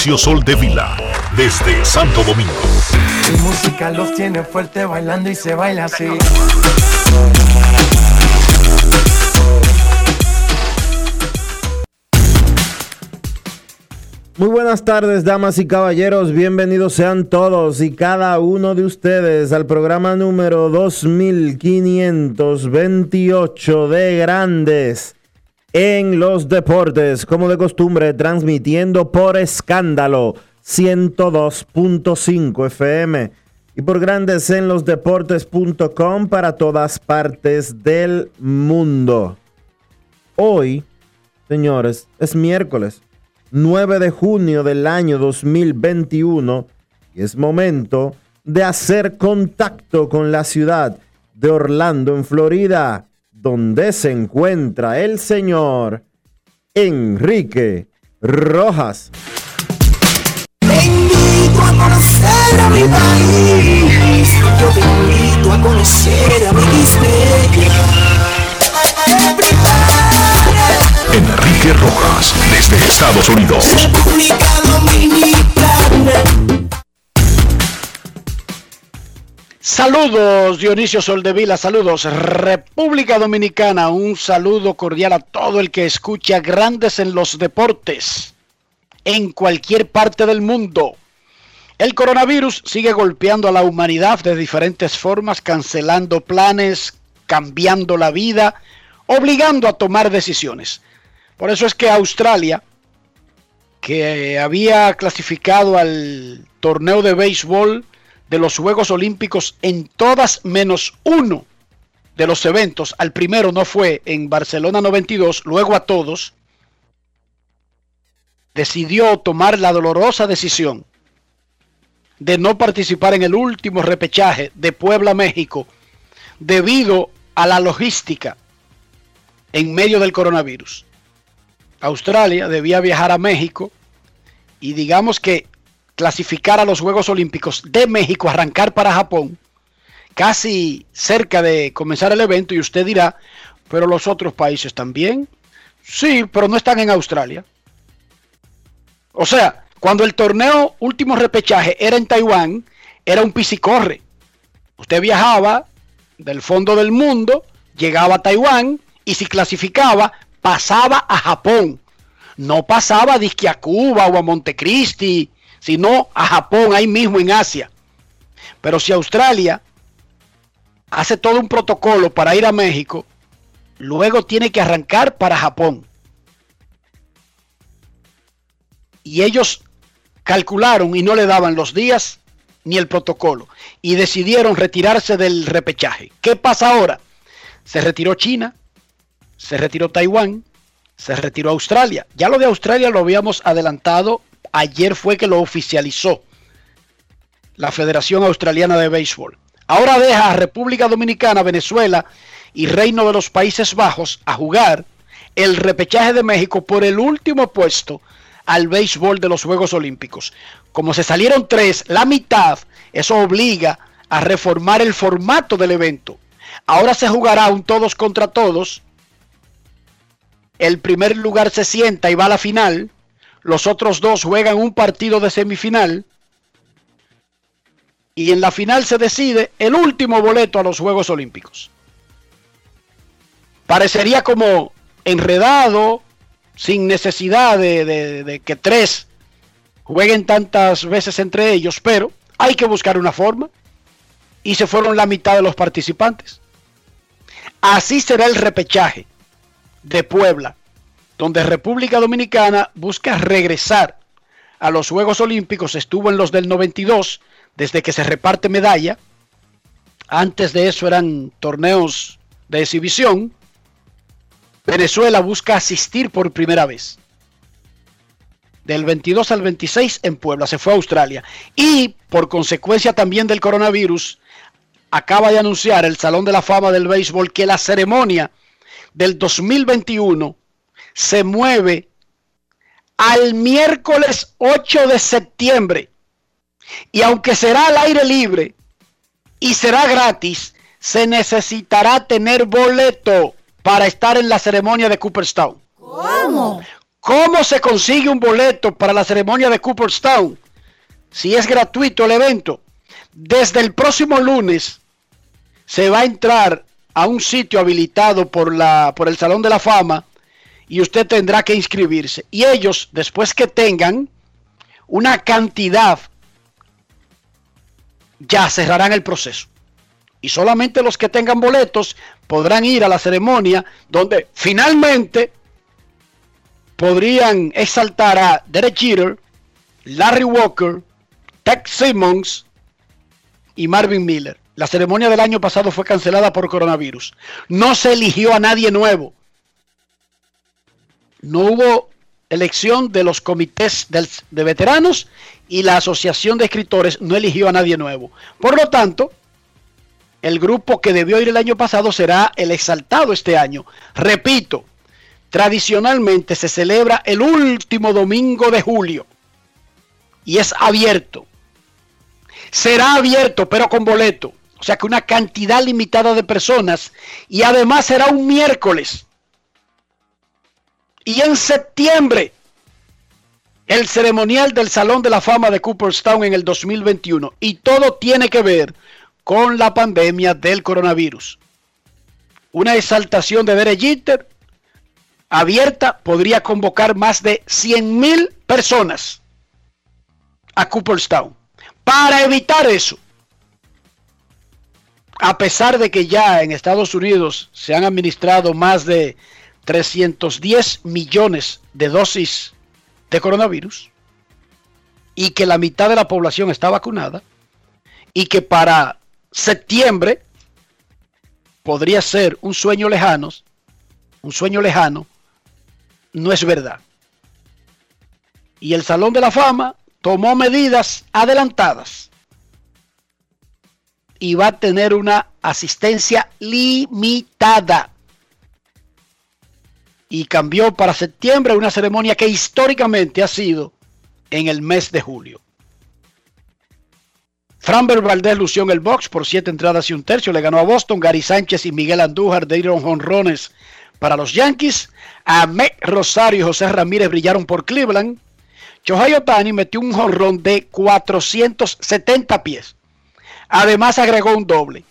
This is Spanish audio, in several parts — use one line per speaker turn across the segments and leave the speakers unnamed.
Dionisio Sol de Vila, desde Santo Domingo.
Mi música los tiene fuerte bailando y se baila así.
Muy buenas tardes, damas y caballeros. Bienvenidos sean todos y cada uno de ustedes al programa número 2528 de Grandes en los Deportes, como de costumbre, transmitiendo por escándalo 102.5 FM y por Grandes en los Deportes.com para todas partes del mundo. Hoy, señores, es miércoles. 9 de junio del año 2021 y es momento de hacer contacto con la ciudad de Orlando, en Florida, donde se encuentra el señor Enrique Rojas.
Te invito a conocer a mi país. Yo te invito a conocer a mi
Enrique Rojas, desde Estados Unidos.
República Dominicana.
Saludos Dionisio Soldevila, saludos República Dominicana, un saludo cordial a todo el que escucha Grandes en los Deportes en cualquier parte del mundo. El coronavirus sigue golpeando a la humanidad de diferentes formas, cancelando planes, cambiando la vida, obligando a tomar decisiones. Por eso es que Australia, que había clasificado al torneo de béisbol de los Juegos Olímpicos en todas menos uno de los eventos, al primero no fue en Barcelona 92, luego a todos, decidió tomar la dolorosa decisión de no participar en el último repechaje de Puebla, México, debido a la logística en medio del coronavirus. Australia debía viajar a México y digamos que clasificar a los Juegos Olímpicos de México, arrancar para Japón, casi cerca de comenzar el evento y usted dirá, pero los otros países también. Sí, pero no están en Australia. O sea, cuando el torneo último repechaje era en Taiwán, era un pisicorre. Usted viajaba del fondo del mundo, llegaba a Taiwán y si clasificaba, pasaba a Japón. No pasaba a Cuba o a Montecristi, sino a Japón, ahí mismo en Asia. Pero si Australia hace todo un protocolo para ir a México, luego tiene que arrancar para Japón. Y ellos calcularon y no le daban los días ni el protocolo. Y decidieron retirarse del repechaje. ¿Qué pasa ahora? Se retiró China, se retiró Taiwán, se retiró Australia. Ya lo de Australia lo habíamos adelantado. Ayer fue que lo oficializó la Federación Australiana de Béisbol. Ahora deja a República Dominicana, Venezuela y Reino de los Países Bajos a jugar el repechaje de México por el último puesto al béisbol de los Juegos Olímpicos. Como se salieron tres, la mitad, eso obliga a reformar el formato del evento. Ahora se jugará un todos contra todos. El primer lugar se sienta y va a la final. Los otros dos juegan un partido de semifinal. Y en la final se decide el último boleto a los Juegos Olímpicos. parecería como enredado, sin necesidad de, que tres jueguen tantas veces entre ellos, pero hay que buscar una forma. Y se fueron la mitad de los participantes. Así será el repechaje de Puebla, donde República Dominicana busca regresar a los Juegos Olímpicos, estuvo en los del 92, desde que se reparte medalla. Antes de eso eran torneos de exhibición. Venezuela busca asistir por primera vez. Del 22 al 26 en Puebla, se fue a Australia. Y por consecuencia también del coronavirus, acaba de anunciar el Salón de la Fama del Béisbol que la ceremonia del 2021 se mueve al miércoles 8 de septiembre. Y aunque será al aire libre y será gratis, se necesitará tener boleto para estar en la ceremonia de Cooperstown.
¿Cómo?
¿Cómo se consigue un boleto para la ceremonia de Cooperstown? Si es gratuito el evento. Desde el próximo lunes se va a entrar a un sitio habilitado por, la, por el Salón de la Fama y usted tendrá que inscribirse. Y ellos, después que tengan una cantidad, ya cerrarán el proceso. Y solamente los que tengan boletos podrán ir a la ceremonia donde finalmente podrían exaltar a Derek Jeter, Larry Walker, Tex Simmons y Marvin Miller. La ceremonia del año pasado fue cancelada por coronavirus. No se eligió a nadie nuevo. No hubo elección de los comités de veteranos y la asociación de escritores no eligió a nadie nuevo. Por lo tanto, el grupo que debió ir el año pasado será el exaltado este año. Repito, tradicionalmente se celebra el último domingo de julio y es abierto. Será abierto, pero con boleto. O sea que una cantidad limitada de personas y además será un miércoles. Y en septiembre, el ceremonial del Salón de la Fama de Cooperstown en el 2021. Y todo tiene que ver con la pandemia del coronavirus. Una exaltación de Derek Jeter abierta podría convocar más de 100 mil personas a Cooperstown. Para evitar eso, a pesar de que ya en Estados Unidos se han administrado más de 310 millones de dosis de coronavirus y que la mitad de la población está vacunada y que para septiembre podría ser un sueño lejano, un sueño lejano, no es verdad. Y el Salón de la Fama tomó medidas adelantadas y va a tener una asistencia limitada. Y cambió para septiembre una ceremonia que históricamente ha sido en el mes de julio. Framber Valdez lució en el box por siete entradas y un tercio. Le ganó a Boston. Gary Sánchez y Miguel Andújar dieron jonrones para los Yankees. Ahmed Rosario y José Ramírez brillaron por Cleveland. Shohei Otani metió un jonrón de 470 pies. Además agregó un doble.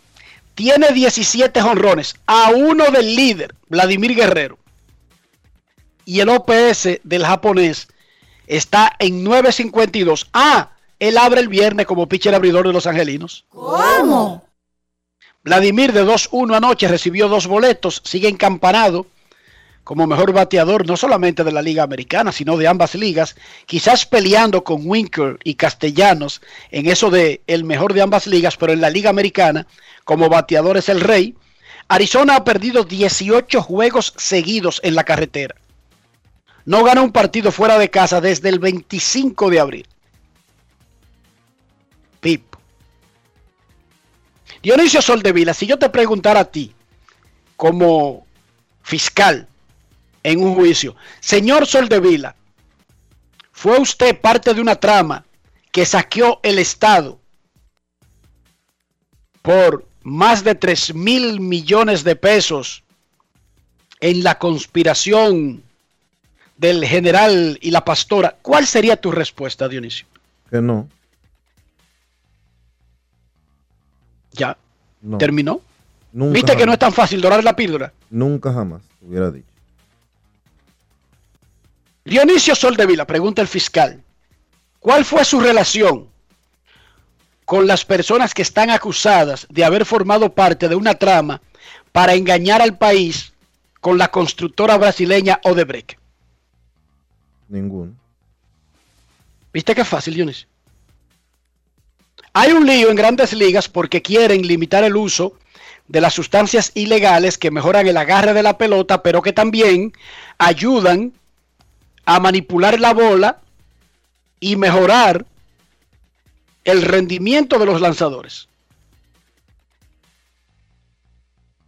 Tiene 17 jonrones a uno del líder, Vladimir Guerrero. Y el OPS del japonés está en 9.52. Ah, él abre el viernes como pitcher abridor de los angelinos.
¿Cómo?
Vladimir de 2-1 anoche recibió dos boletos, sigue encampanado como mejor bateador no solamente de la Liga Americana, sino de ambas ligas, quizás peleando con Winker y Castellanos en eso de el mejor de ambas ligas, pero en la Liga Americana como bateador es el rey. Arizona ha perdido 18 juegos seguidos en la carretera. No gana un partido fuera de casa desde el 25 de abril. Pip. Dionisio Soldevila, si yo te preguntara a ti, como fiscal en un juicio, señor Soldevila, ¿fue usted parte de una trama que saqueó el Estado por más de 3 mil millones de pesos en la conspiración del general y la pastora? ¿Cuál sería tu respuesta, Dionisio?
Que no.
Ya,
no
terminó.
nunca
¿Viste que no es tan fácil dorar la píldora?
Nunca jamás hubiera dicho.
Dionisio Soldevila, pregunta el fiscal, ¿cuál fue su relación con las personas que están acusadas de haber formado parte de una trama para engañar al país con la constructora brasileña Odebrecht?
Ninguno.
¿Viste qué fácil? Hay un lío en grandes ligas porque quieren limitar el uso de las sustancias ilegales que mejoran el agarre de la pelota, pero que también ayudan a manipular la bola y mejorar el rendimiento de los lanzadores.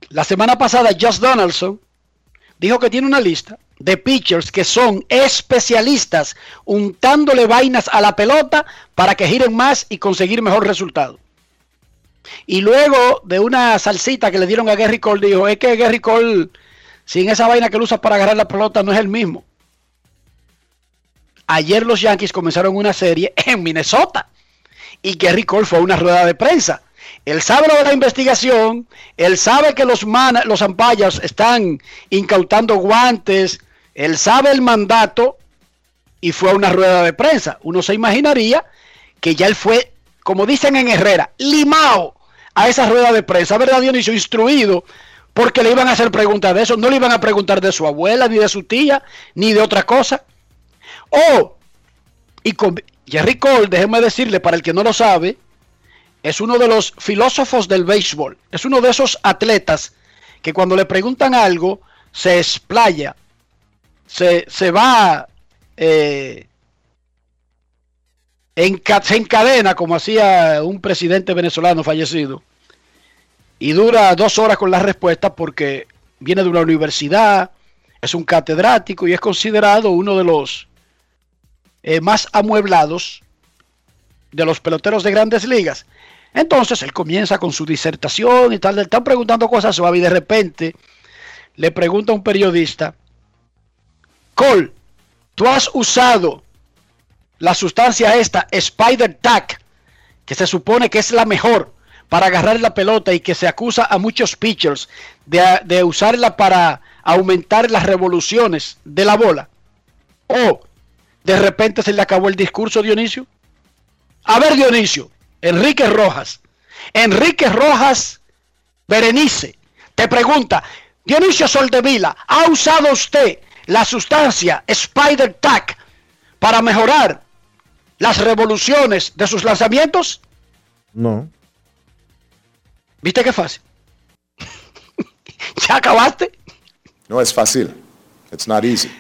La semana pasada, Josh Donaldson dijo que tiene una lista de pitchers que son especialistas untándole vainas a la pelota para que giren más y conseguir mejor resultado. Y luego de una salsita que le dieron a Gary Cole, dijo, es que Gary Cole, sin esa vaina que él usa para agarrar la pelota, no es el mismo. Ayer los Yankees comenzaron una serie en Minnesota y Gary Cole fue a una rueda de prensa. Él sabe lo de la investigación, él sabe que los, los ampayas están incautando guantes, él sabe el mandato y fue a una rueda de prensa. Uno se imaginaría que ya él fue, como dicen en Herrera, limado a esa rueda de prensa, ¿verdad, Dionisio? Instruido, porque le iban a hacer preguntas de eso, no le iban a preguntar de su abuela, ni de su tía, ni de otra cosa. Oh, y con Jerry Cole, déjeme decirle, para el que no lo sabe, es uno de los filósofos del béisbol, es uno de esos atletas que cuando le preguntan algo, se explaya, se, se va, eh, enca- se encadena como hacía un presidente venezolano fallecido y dura dos horas con la respuesta porque viene de una universidad, es un catedrático y es considerado uno de los eh, más amueblados de los peloteros de grandes ligas. Entonces él comienza con su disertación y tal, le están preguntando cosas suaves y de repente le pregunta a un periodista, Tú has usado la sustancia esta, Spider Tack, que se supone que es la mejor para agarrar la pelota y que se acusa a muchos pitchers de, de usarla para aumentar las revoluciones de la bola. O de repente se le acabó el discurso, Dionisio. A ver, Dionisio, Enrique Rojas. Enrique Rojas Berenice te pregunta, Dionisio Soldevila, ¿ha usado usted la sustancia Spider Tack para mejorar las revoluciones de sus lanzamientos?
No.
¿Viste qué fácil? ¿Ya acabaste?
No es fácil. It's not easy.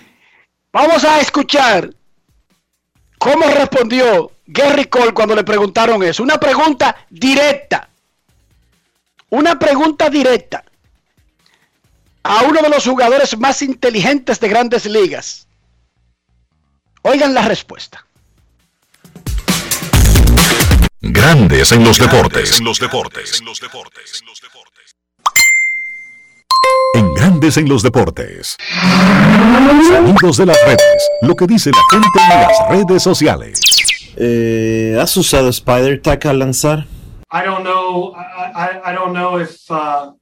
Vamos a escuchar cómo respondió Gary Cole cuando le preguntaron eso. Una pregunta directa. Una pregunta directa a uno de los jugadores más inteligentes de grandes ligas. Oigan la respuesta.
Grandes en los deportes. En los deportes. En los deportes. En Grandes en los deportes. Sonidos de las redes. Lo que dice la gente en las redes sociales.
Eh, ¿Has usado Spider Tack al lanzar?
I don't know. I, I, I don't know if uh,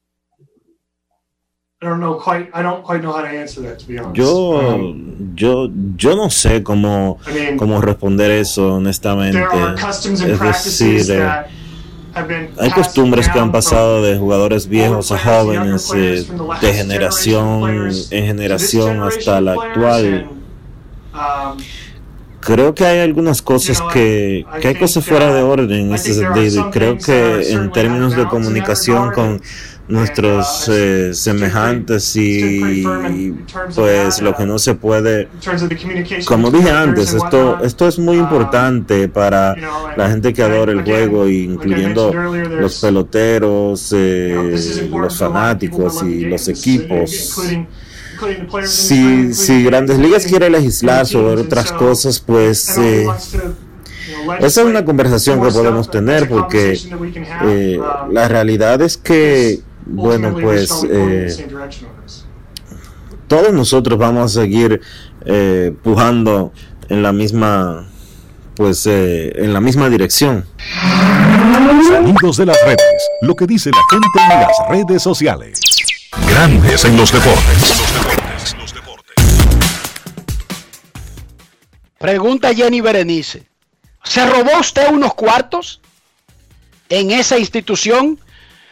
I don't know quite. I don't quite know how to answer that to be honest.
Yo,
Um,
yo, yo no sé cómo,
I mean,
cómo responder eso, honestamente.
there are customs and
Es
practices
decir,
that have been
hay
passed
costumbres que han
down
pasado de jugadores viejos
from
a
older players,
jóvenes,
younger players,
eh,
from the last
de
generation
generación en generación hasta
generation
la actual.
and, um,
Creo que hay algunas cosas que, que hay cosas fuera de orden en
I
ese
think there are
sentido. Creo
things that are
que en términos de comunicación con nuestros
uh,
eh, semejantes y pues lo
uh,
que no se puede como dije antes, esto, esto es muy
Um,
importante para la gente que adora el juego, incluyendo los peloteros, eh, los fanáticos y los equipos. Si, si Grandes Ligas quiere legislar sobre otras cosas, pues eh, esa es una conversación que podemos tener porque eh,
Um,
la realidad es que, bueno, pues eh, todos nosotros vamos a seguir eh, pujando en la misma, pues, eh, en la misma dirección.
Sonidos de las redes. Lo que dice la gente en las redes sociales. Grandes en los deportes.
Pregunta Jenny Berenice. ¿Se robó usted unos cuartos en esa institución?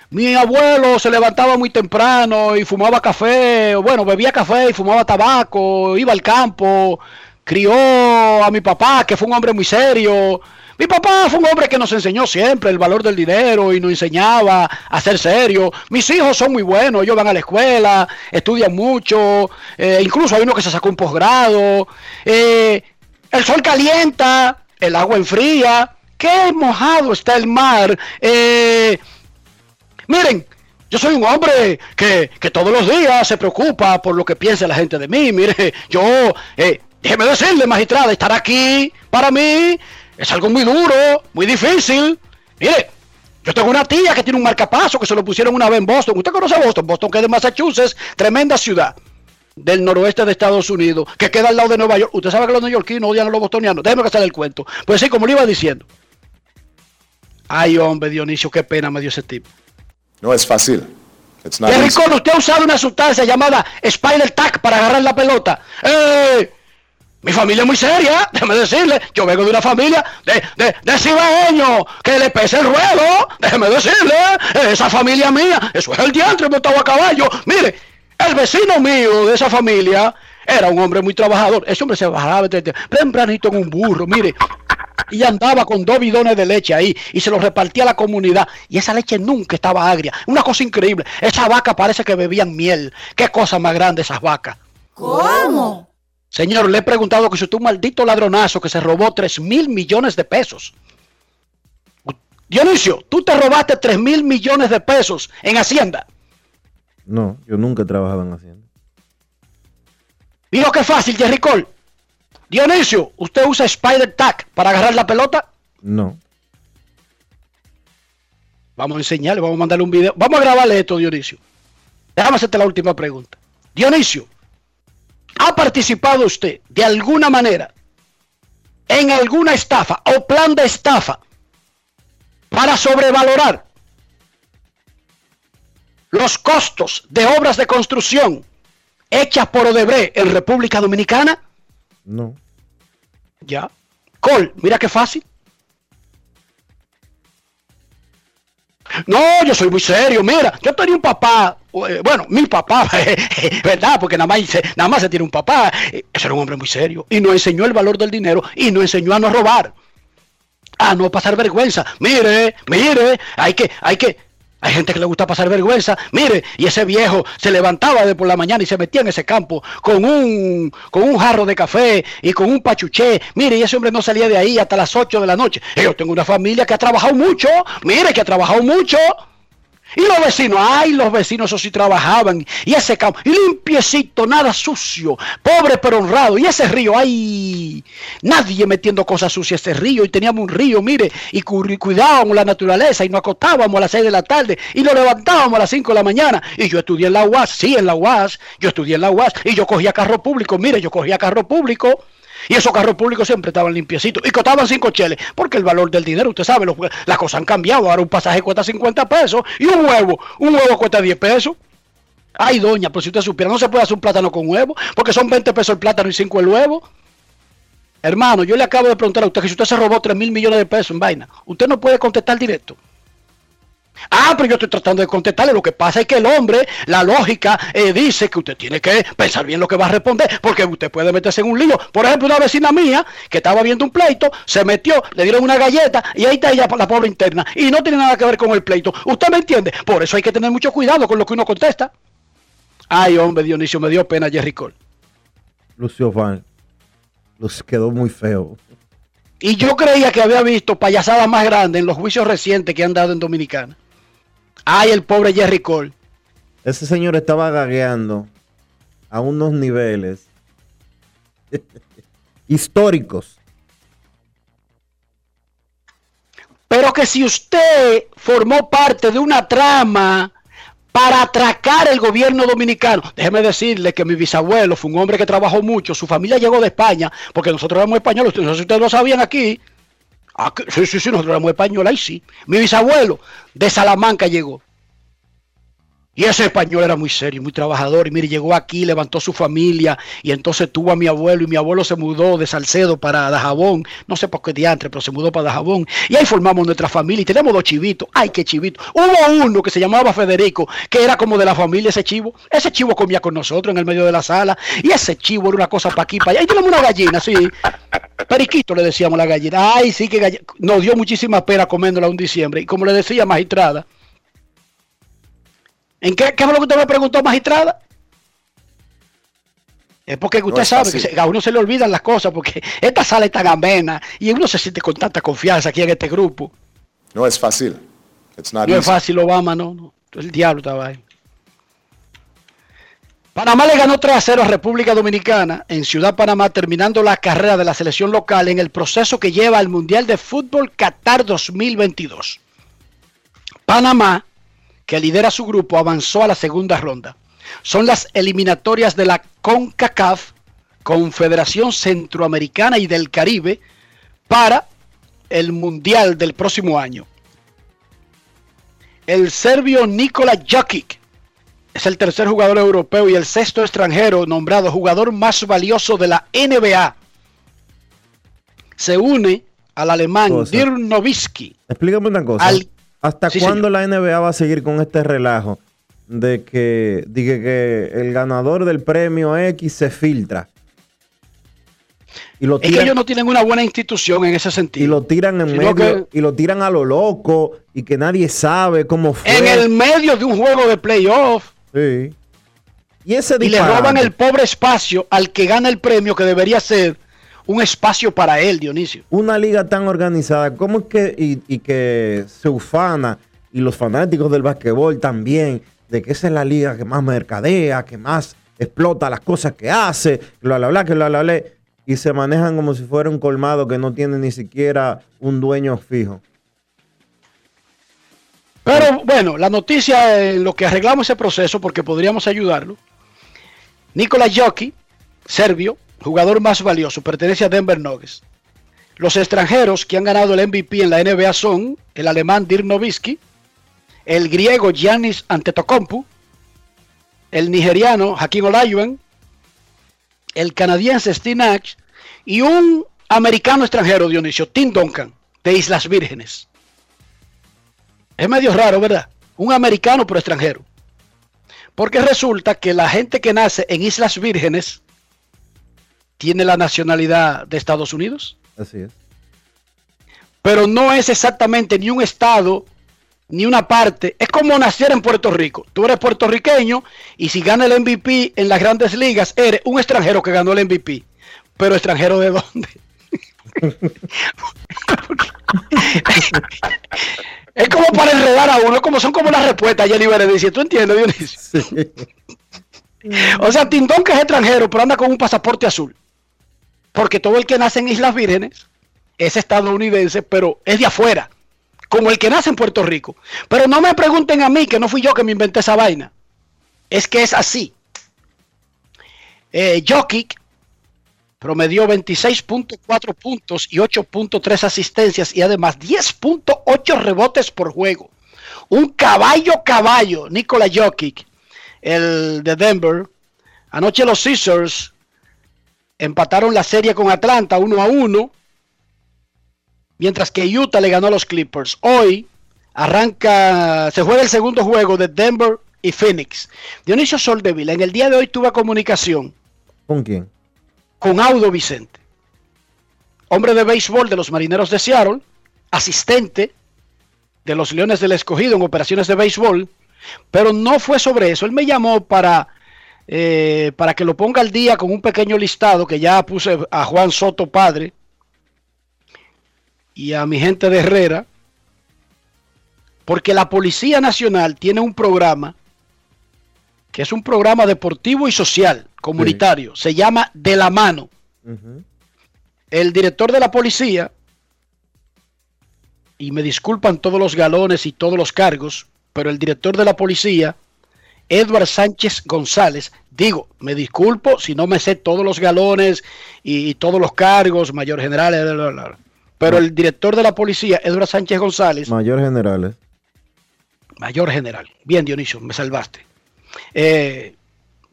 Mi abuelo se levantaba muy temprano y fumaba café, bueno, bebía café y fumaba tabaco, iba al campo, crió a mi papá, que fue un hombre muy serio. Mi papá fue un hombre que nos enseñó siempre el valor del dinero y nos enseñaba a ser serio. Mis hijos son muy buenos, ellos van a la escuela, estudian mucho, eh, incluso hay uno que se sacó un posgrado. Eh, el sol calienta, el agua enfría. Qué mojado está el mar. Eh, miren, yo soy un hombre que, que, todos los días se preocupa por lo que piensa la gente de mí. Mire, yo, eh, déjeme decirle, magistrada, estar aquí para mí es algo muy duro, muy difícil. Mire, yo tengo una tía que tiene un marcapaso que se lo pusieron una vez en Boston. ¿Usted conoce Boston? Boston que es de Massachusetts, tremenda ciudad del noroeste de Estados Unidos, que queda al lado de Nueva York. Usted sabe que los neoyorquinos odian a los bostonianos. Déjeme que el cuento. Pues sí, como le iba diciendo. Ay, hombre, Dionisio, qué pena me dio ese tipo.
No es fácil. Easy.
Cole, usted ha usado una sustancia llamada Spider Tack para agarrar la pelota. ¡Eh! Mi familia es muy seria, déjeme decirle. Yo vengo de una familia de, de, de que le pesa el ruedo. Déjeme decirle. Esa familia mía, eso es el diantre montado a caballo. Mire, el vecino mío de esa familia era un hombre muy trabajador. Ese hombre se bajaba tempranito en un burro, mire. Y andaba con dos bidones de leche ahí y se los repartía a la comunidad. Y esa leche nunca estaba agria. Una cosa increíble. Esa vaca parece que bebían miel. Qué cosa más grande esas vacas.
¿Cómo?
Señor, le he preguntado que si usted es un maldito ladronazo que se robó 3 mil millones de pesos. Dionisio, tú te robaste 3 mil millones de pesos en Hacienda.
No, yo nunca he trabajado en Hacienda.
Mira qué fácil, Jerry Cole. Dionisio, ¿usted usa Spider Tack para agarrar la pelota?
No.
Vamos a enseñarle, vamos a mandarle un video. Vamos a grabarle esto, Dionisio. Déjame hacerte la última pregunta. Dionisio, ¿ha participado usted de alguna manera en alguna estafa o plan de estafa para sobrevalorar los costos de obras de construcción hechas por Odebrecht en República Dominicana?
No.
Ya. Col, mira qué fácil. No, yo soy muy serio. Mira, yo tenía un papá, eh, bueno, mi papá, ¿verdad? Porque nada más, nada más se tiene un papá. Ese era un hombre muy serio y nos enseñó el valor del dinero y nos enseñó a no robar, a no pasar vergüenza. Mire, mire, hay que, hay que, hay gente que le gusta pasar vergüenza. Mire, y ese viejo se levantaba de por la mañana y se metía en ese campo con un, con un jarro de café y con un pachuché. Mire, y ese hombre no salía de ahí hasta las 8 de la noche. Yo tengo una familia que ha trabajado mucho. Mire, que ha trabajado mucho. Y los vecinos, ay, los vecinos, eso sí trabajaban. Y ese campo, limpiecito, nada sucio, pobre pero honrado. Y ese río, ay, nadie metiendo cosas sucias ese río. Y teníamos un río, mire, y cuidábamos la naturaleza. Y nos acostábamos a las 6 de la tarde. Y nos levantábamos a las 5 de la mañana. Y yo estudié en la UAS, sí, en la UAS. Yo estudié en la UAS. Y yo cogía carro público, mire, yo cogía carro público. Y esos carros públicos siempre estaban limpiecitos y costaban 5 cheles, porque el valor del dinero, usted sabe, los- las cosas han cambiado. Ahora un pasaje cuesta 50 pesos y un huevo, un huevo cuesta 10 pesos. Ay, doña, pues si usted supiera, no se puede hacer un plátano con huevo, porque son 20 pesos el plátano y 5 el huevo. Hermano, yo le acabo de preguntar a usted que si usted se robó 3 mil millones de pesos en vaina, usted no puede contestar directo. Ah, pero yo estoy tratando de contestarle. Lo que pasa es que el hombre, la lógica, eh, dice que usted tiene que pensar bien lo que va a responder, porque usted puede meterse en un lío. Por ejemplo, una vecina mía que estaba viendo un pleito, se metió, le dieron una galleta y ahí está ella, la pobre interna. Y no tiene nada que ver con el pleito. ¿Usted me entiende? Por eso hay que tener mucho cuidado con lo que uno contesta. Ay, hombre, Dionisio, me dio pena Jerry Cole.
Lucio Van. Los quedó muy feo.
Y yo creía que había visto payasadas más grandes en los juicios recientes que han dado en Dominicana. Ay, el pobre Jerry Cole.
Ese señor estaba gagueando a unos niveles históricos.
Pero que si usted formó parte de una trama para atracar el gobierno dominicano, déjeme decirle que mi bisabuelo fue un hombre que trabajó mucho, su familia llegó de España, porque nosotros éramos españoles, no sé si ustedes lo sabían aquí. Aquí- sí, sí, sí, nosotros éramos españoles, ahí sí. Mi bisabuelo de Salamanca llegó. Y ese español era muy serio, muy trabajador. Y mire, llegó aquí, levantó su familia. Y entonces tuvo a mi abuelo. Y mi abuelo se mudó de Salcedo para Dajabón. No sé por qué diantre, pero se mudó para Dajabón. Y ahí formamos nuestra familia. Y tenemos dos chivitos. ¡Ay, qué chivito! Hubo uno que se llamaba Federico, que era como de la familia ese chivo. Ese chivo comía con nosotros en el medio de la sala. Y ese chivo era una cosa para aquí, para allá. Y tenemos una gallina, sí. Periquito le decíamos la gallina. Ay, sí, que gallina. Nos dio muchísima pena comiéndola un diciembre. Y como le decía magistrada, ¿En qué, qué fue lo que usted me preguntó, magistrada? Es porque usted
No es
sabe que se- a uno se le olvidan las cosas porque esta sala es tan amena y uno se siente con tanta confianza aquí en este grupo.
No es fácil. It's not
No es fácil, Obama, no, no. El diablo estaba ahí. Panamá le ganó 3 a 0 a República Dominicana en Ciudad Panamá, terminando la carrera de la selección local en el proceso que lleva al Mundial de Fútbol Qatar 2022. Panamá, que lidera su grupo, avanzó a la segunda ronda. Son las eliminatorias de la CONCACAF, Confederación Centroamericana y del Caribe, para el Mundial del próximo año. El serbio Nikola Jokic es el tercer jugador europeo y el sexto extranjero nombrado jugador más valioso de la NBA. Se une al alemán. Dirk Nowitzki.
Explícame una cosa.
Al-
¿Hasta
Sí,
cuándo la NBA va a seguir con este relajo de que, diga que el ganador del premio X se filtra? Y lo
Es que
tiran,
ellos no tienen una buena institución en ese sentido.
y lo tiran en medio,
que-
y lo tiran a lo loco y que nadie sabe cómo fue.
en el medio de un juego de playoff
Sí. Y ese
y le roban el pobre espacio al que gana el premio que debería ser un espacio para él, Dionisio.
una liga tan organizada, ¿cómo es que, y, y que se ufana, y los fanáticos del basquetbol también, de que esa es la liga que más mercadea, que más explota las cosas que hace, bla, bla, bla, que bla, bla, bla, y se manejan como si fuera un colmado que no tiene ni siquiera un dueño fijo.
Pero bueno, la noticia en lo que arreglamos ese proceso, porque podríamos ayudarlo. Nikola Jokic, serbio, jugador más valioso, pertenece a Denver Nuggets. Los extranjeros que han ganado el MVP en la NBA son el alemán Dirk Nowitzki, el griego Giannis Antetokounmpo, el nigeriano Hakim Olajuwon, el canadiense Steve Nash y un americano extranjero, Dionisio, Tim Duncan, de Islas Vírgenes. Es medio raro, ¿verdad? Un americano pero extranjero. Porque resulta que la gente que nace en Islas Vírgenes tiene la nacionalidad de Estados Unidos,
Así es.
pero no es exactamente ni un estado ni una parte. Es como nacer en Puerto Rico. Tú eres puertorriqueño y si gana el MVP en las grandes ligas, eres un extranjero que ganó el MVP. Pero extranjero de dónde? es como para enredar a uno, como son como las respuestas, Jenny dice, ¿tú entiendes, Dionisio? O sea, Tindón que es extranjero, pero anda con un pasaporte azul. Porque todo el que nace en Islas Vírgenes es estadounidense, pero es de afuera. Como el que nace en Puerto Rico. Pero no me pregunten a mí, que no fui yo que me inventé esa vaina. Es que es así. Eh, Jokic promedió 26.4 puntos y 8.3 asistencias y además 10.8 rebotes por juego. Un caballo caballo, Nikola Jokic, el de Denver. Anoche los Caesars empataron la serie con Atlanta 1 a 1, mientras que Utah le ganó a los Clippers. Hoy arranca, se juega el segundo juego de Denver y Phoenix. Dionisio Soldevila, en el día de hoy tuve comunicación
¿Con quién?
con Audo Vicente, hombre de béisbol de los Marineros de Seattle, asistente de los Leones del Escogido en operaciones de béisbol, pero no fue sobre eso. Él me llamó para, eh, para que lo ponga al día con un pequeño listado que ya puse a Juan Soto padre y a mi gente de Herrera, porque la Policía Nacional tiene un programa que es un programa deportivo y social, comunitario, se llama De la Mano. El director de la policía, y me disculpan todos los galones y todos los cargos, pero el director de la policía, Edward Sánchez González, digo, me disculpo si no me sé todos los galones y, y todos los cargos, mayor general, bla, bla, bla, pero el director de la policía, Edward Sánchez González,
Mayor generales.
mayor general, bien Dionisio, me salvaste. Eh,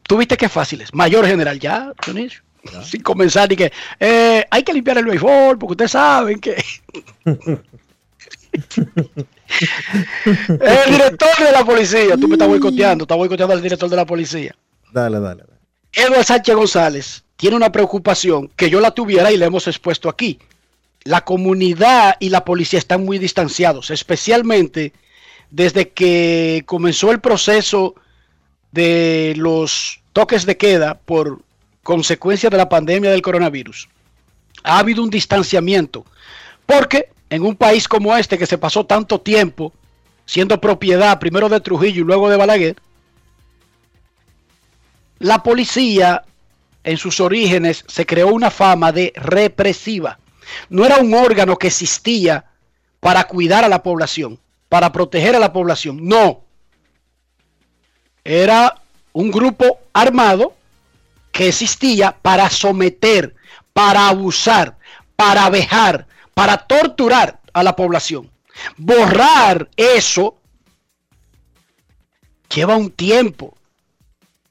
Tuviste que fáciles. Mayor general, ya, Dionisio. Sin comenzar y que eh, hay que limpiar el béisbol porque ustedes saben que el director de la policía, tú me estás boicoteando, estás boicoteando al director de la policía.
Dale, dale. dale.
Eduardo Sánchez González tiene una preocupación que yo la tuviera y la hemos expuesto aquí. La comunidad y la policía están muy distanciados, especialmente desde que comenzó el proceso de los toques de queda por consecuencia de la pandemia del coronavirus. Ha habido un distanciamiento, porque en un país como este que se pasó tanto tiempo siendo propiedad primero de Trujillo y luego de Balaguer, la policía en sus orígenes se creó una fama de represiva. No era un órgano que existía para cuidar a la población, para proteger a la población. No. Era un grupo armado que existía para someter, para abusar, para vejar, para torturar a la población. Borrar eso lleva un tiempo,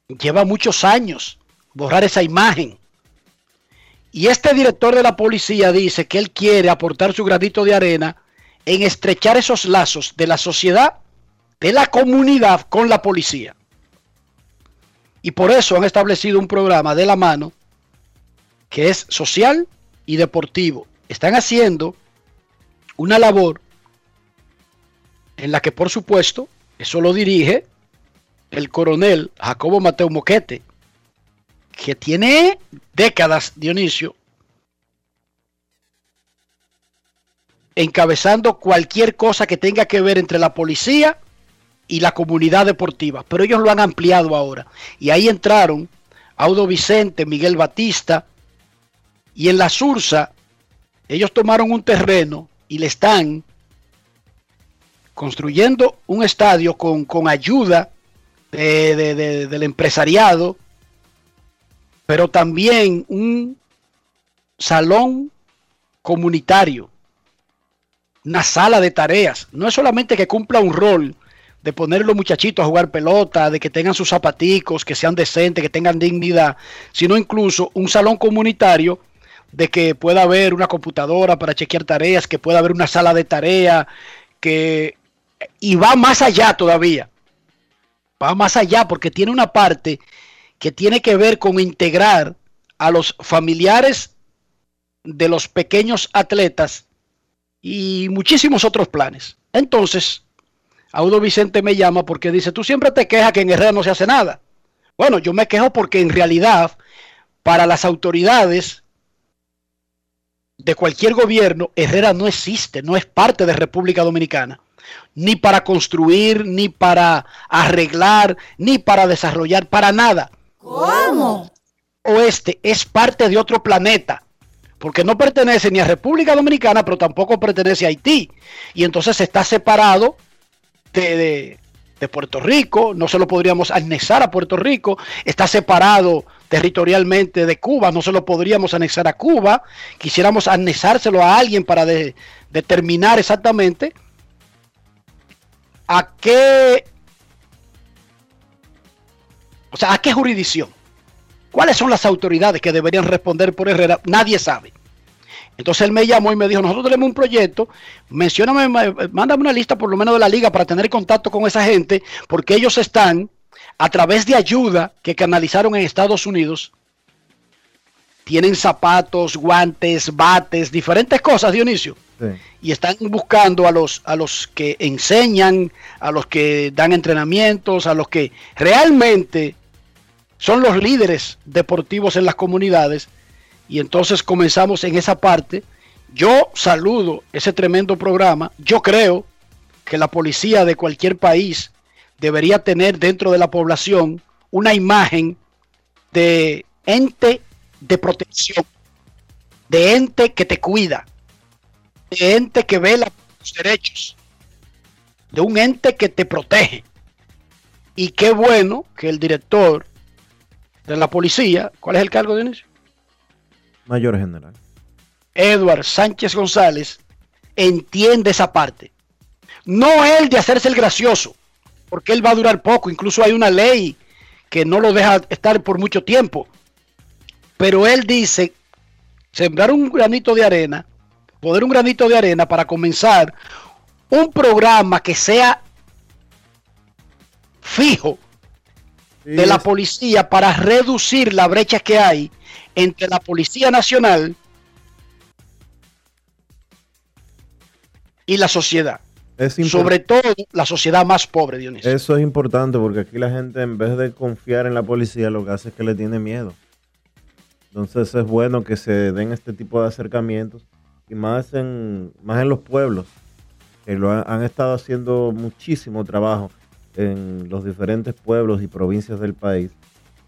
lleva muchos años, borrar esa imagen. Y este director de la policía dice que él quiere aportar su granito de arena en estrechar esos lazos de la sociedad, de la comunidad con la policía. Y por eso han establecido un programa de la mano que es social y deportivo. Están haciendo una labor en la que, por supuesto, eso lo dirige el coronel Jacobo Mateo Moquete, que tiene décadas, Dionisio, encabezando cualquier cosa que tenga que ver entre la policía y la comunidad deportiva. Pero ellos lo han ampliado ahora. Y ahí entraron Audo Vicente, Miguel Batista, y en la Sursa, ellos tomaron un terreno y le están construyendo un estadio con, ayuda de- de- de- del empresariado, pero también un salón comunitario, una sala de tareas. No es solamente que cumpla un rol de poner a los muchachitos a jugar pelota, de que tengan sus zapaticos, que sean decentes, que tengan dignidad, sino incluso un salón comunitario de que pueda haber una computadora para chequear tareas, que pueda haber una sala de tarea, que y va más allá todavía. Va más allá porque tiene una parte que tiene que ver con integrar a los familiares de los pequeños atletas y muchísimos otros planes. Entonces, Audo Vicente me llama porque dice, tú siempre te quejas que en Herrera no se hace nada. Bueno, yo me quejo porque en realidad para las autoridades de cualquier gobierno, Herrera no existe, no es parte de República Dominicana, ni para construir, ni para arreglar, ni para desarrollar, para nada.
¿Cómo?
Oeste es parte de otro planeta, porque no pertenece ni a República Dominicana, pero tampoco pertenece a Haití, y entonces está separado de, de- de Puerto Rico, no se lo podríamos anexar a Puerto Rico, está separado territorialmente de Cuba, no se lo podríamos anexar a Cuba, quisiéramos anexárselo a alguien para de- determinar exactamente a qué, o sea, a qué jurisdicción, cuáles son las autoridades que deberían responder por Herrera, nadie sabe. Entonces él me llamó y me dijo, nosotros tenemos un proyecto, mencióname, mándame una lista por lo menos de la liga para tener contacto con esa gente, porque ellos están, a través de ayuda que canalizaron en Estados Unidos, tienen zapatos, guantes, bates, diferentes cosas, Dionisio,
Sí.
y están buscando a los, a los que enseñan, a los que dan entrenamientos, a los que realmente son los líderes deportivos en las comunidades. Y entonces comenzamos en esa parte. Yo saludo ese tremendo programa. Yo creo que la policía de cualquier país debería tener dentro de la población una imagen de ente de protección, de ente que te cuida, de ente que vela por tus derechos, de un ente que te protege. Y qué bueno que el director de la policía, ¿cuál es el cargo de inicio?
Mayor general.
Edward Sánchez González entiende esa parte. No él de hacerse el gracioso, porque él va a durar poco. Incluso hay una ley que no lo deja estar por mucho tiempo. Pero él dice, sembrar un granito de arena, poner un granito de arena para comenzar un programa que sea fijo de la policía para reducir la brecha que hay entre la Policía Nacional y la sociedad. Sobre todo la sociedad más pobre, Dionisio.
Eso es importante porque aquí la gente en vez de confiar en la policía lo que hace es que le tiene miedo. Entonces es bueno que se den este tipo de acercamientos y más en, más en los pueblos que lo han, han estado haciendo muchísimo trabajo en los diferentes pueblos y provincias del país.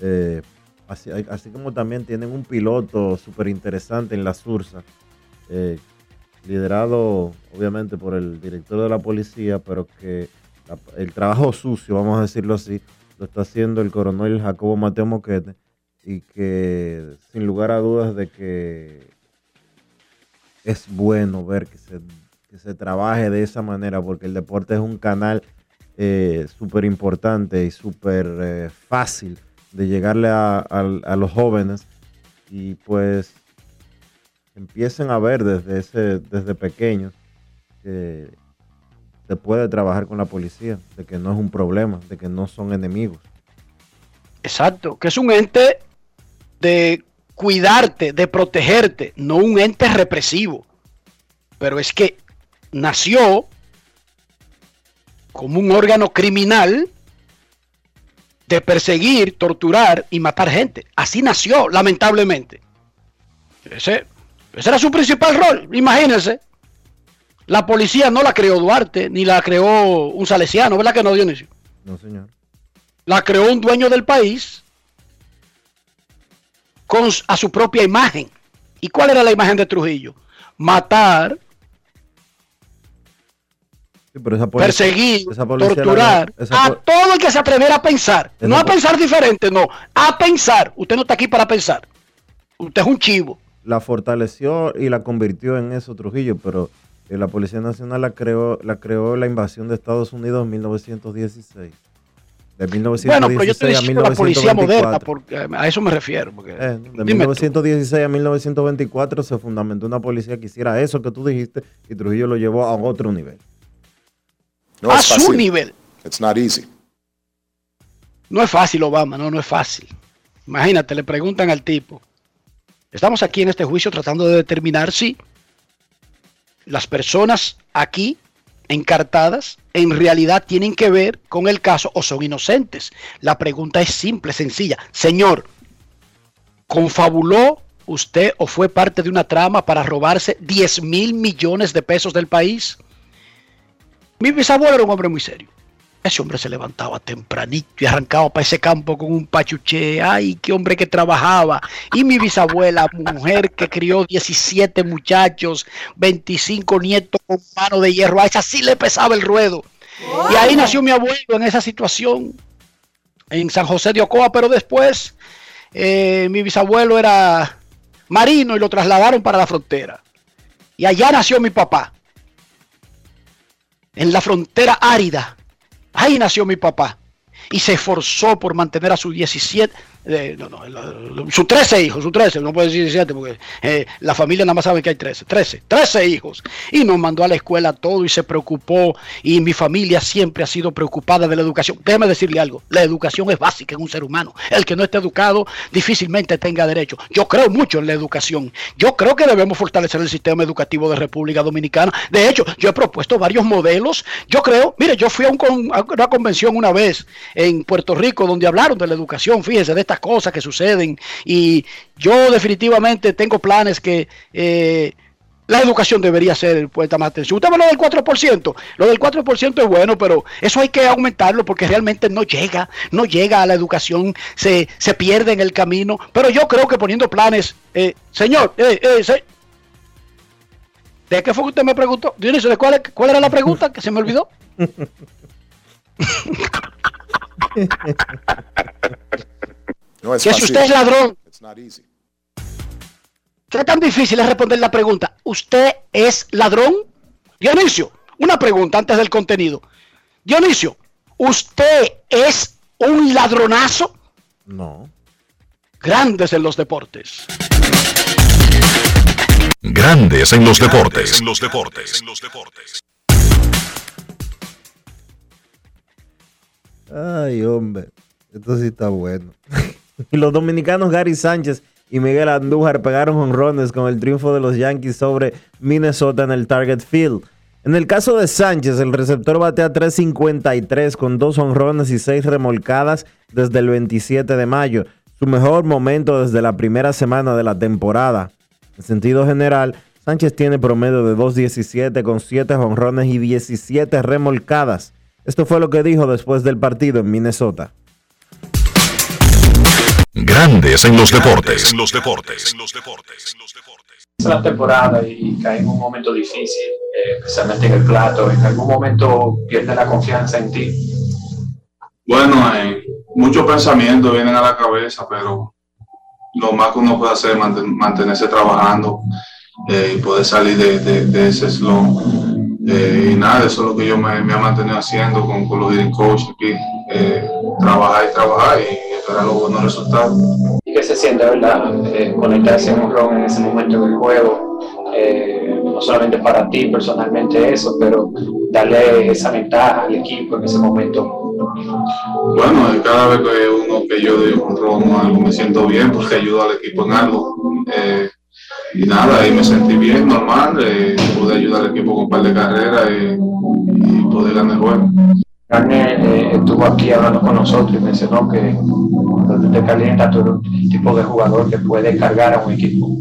Eh, así, como también tienen un piloto súper interesante en la Sursa, eh, liderado obviamente por el director de la policía, pero que el trabajo sucio, vamos a decirlo así, lo está haciendo el coronel Jacobo Mateo Moquete y que sin lugar a dudas de que es bueno ver que se, que se trabaje de esa manera porque el deporte es un canal eh, súper importante y súper eh, fácil de llegarle a, a- los jóvenes y pues empiecen a ver desde ese desde pequeños que se puede trabajar con la policía, de que no es un problema, de que no son enemigos.
Exacto, que es un ente de cuidarte, de protegerte, no un ente represivo. Pero es que nació como un órgano criminal de perseguir, torturar y matar gente. Así nació, lamentablemente. Ese, ese era su principal rol, imagínense. La policía no la creó Duarte, ni la creó un salesiano, ¿verdad que no, Dionisio?
No, señor.
la creó un dueño del país con a su propia imagen. ¿Y cuál era la imagen de Trujillo? Matar,
Sí, policía-
perseguir, torturar a todo el que se atreviera a pensar. No a pensar diferente, no. A pensar. Usted no está aquí para pensar. Usted es un chivo.
la fortaleció y la convirtió en eso Trujillo, pero eh, la Policía Nacional la creó, la creó la invasión de Estados Unidos en 1916. De 1916
Bueno, pero yo estoy
a
diciendo la policía
1924.
moderna, porque eh, a eso me refiero. Porque,
Eh, de
dime tú.
1916 a 1924 se fundamentó una policía que hiciera eso que tú dijiste y Trujillo lo llevó a otro nivel.
No
a
es
su
fácil.
nivel.
It's not easy.
No es fácil, Obama, no, no es fácil. Imagínate, le preguntan al tipo. Estamos aquí en este juicio tratando de determinar si las personas aquí encartadas en realidad tienen que ver con el caso o son inocentes. La pregunta es simple, sencilla. Señor, ¿confabuló usted o fue parte de una trama para robarse 10 mil millones de pesos del país? Mi bisabuelo era un hombre muy serio. Ese hombre se levantaba tempranito y arrancaba para ese campo con un pachuché. Ay, qué hombre que trabajaba. Y mi bisabuela, mujer que crió 17 muchachos, 25 nietos con mano de hierro. A esa sí le pesaba el ruedo. Y ahí nació mi abuelo en esa situación, en San José de Ocoa. Pero después, eh, mi bisabuelo era marino y lo trasladaron para la frontera. Y allá nació mi papá. En la frontera árida. Ahí nació mi papá. Y se esforzó por mantener a sus 17, eh, no, no, sus 13 hijos, sus 13, no puedo decir 17 porque eh, la familia nada más sabe que hay 13, 13, 13 hijos. Y nos mandó a la escuela todo y se preocupó. Y mi familia siempre ha sido preocupada de la educación. Déjeme decirle algo, la educación es básica en un ser humano. El que no esté educado difícilmente tenga derecho. Yo creo mucho en la educación. Yo creo que debemos fortalecer el sistema educativo de República Dominicana. De hecho, yo he propuesto varios modelos. Yo creo, mire, yo fui a, un a una convención una vez en Puerto Rico donde hablaron de la educación, fíjese, de cosas que suceden. Y yo definitivamente tengo planes que... eh, la educación debería ser puesta más atención. Usted habla del 4%. Lo del 4% es bueno, pero eso hay que aumentarlo porque realmente no llega, no llega a la educación, se, se pierde en el camino. Pero yo creo que poniendo planes, eh, señor, eh, ¿de qué fue que usted me preguntó? Dionisio, ¿de cuál, cuál era la pregunta que se me olvidó?
No es
Que si
fácil.
usted es ladrón,
It's not easy.
¿qué tan difícil es responder la pregunta? ¿Usted es ladrón? Dionisio, una pregunta antes del contenido. Dionisio, ¿usted es un ladronazo?
No.
Grandes en los deportes.
Grandes en los deportes. En los deportes.
Ay, hombre. Esto sí está bueno. Y los dominicanos Gary Sánchez y Miguel Andújar pegaron honrones con el triunfo de los Yankees sobre Minnesota en el Target Field. En el caso de Sánchez, el receptor batea 3.53 con dos honrones y seis remolcadas desde el 27 de mayo, su mejor momento desde la primera semana de la temporada. En sentido general, Sánchez tiene promedio de 2.17 con 7 honrones y 17 remolcadas. Esto fue lo que dijo después del partido en Minnesota.
Grandes en los deportes. En los deportes.
Es la temporada y cae en un momento difícil, eh, especialmente en el plato. ¿En algún momento pierde la confianza en ti?
Bueno, eh, muchos pensamientos vienen a la cabeza, pero lo más que uno puede hacer es manten- mantenerse trabajando eh, y poder salir de, de- de ese slump. Eh, y nada, eso es lo que yo me, me he mantenido haciendo con, con los hitting coach aquí. Eh, trabajar y trabajar y esperar los buenos resultados.
¿Y qué se siente, verdad? Eh, conectarse en un ron en ese momento del juego. Eh, no solamente para ti personalmente eso, pero darle esa ventaja al equipo en ese momento.
Bueno, cada vez que uno que yo doy un ron o algo me siento bien porque ayudo al equipo en algo. Eh, y nada, ahí me sentí bien, normal, eh, pude ayudar al equipo con un par de carreras eh, y poder ganar el juego.
Garner eh, estuvo aquí hablando con nosotros y mencionó que cuando te calienta tú eres un tipo de jugador que puede cargar a un equipo.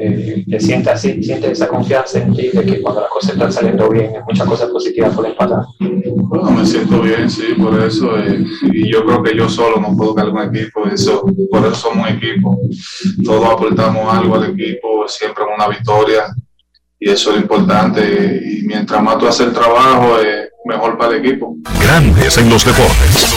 Eh, te sientes así, sientes esa confianza en ti de que cuando las cosas están saliendo bien, muchas cosas positivas pueden pasar.
Bueno, me siento bien, sí, por eso. eh, y yo creo que yo solo no puedo cargar un equipo, eso, por eso somos un equipo. Todos aportamos algo al equipo, siempre una victoria. Y eso es lo importante. Y mientras más tú haces el trabajo, eh, mejor para el equipo.
Grandes en los deportes.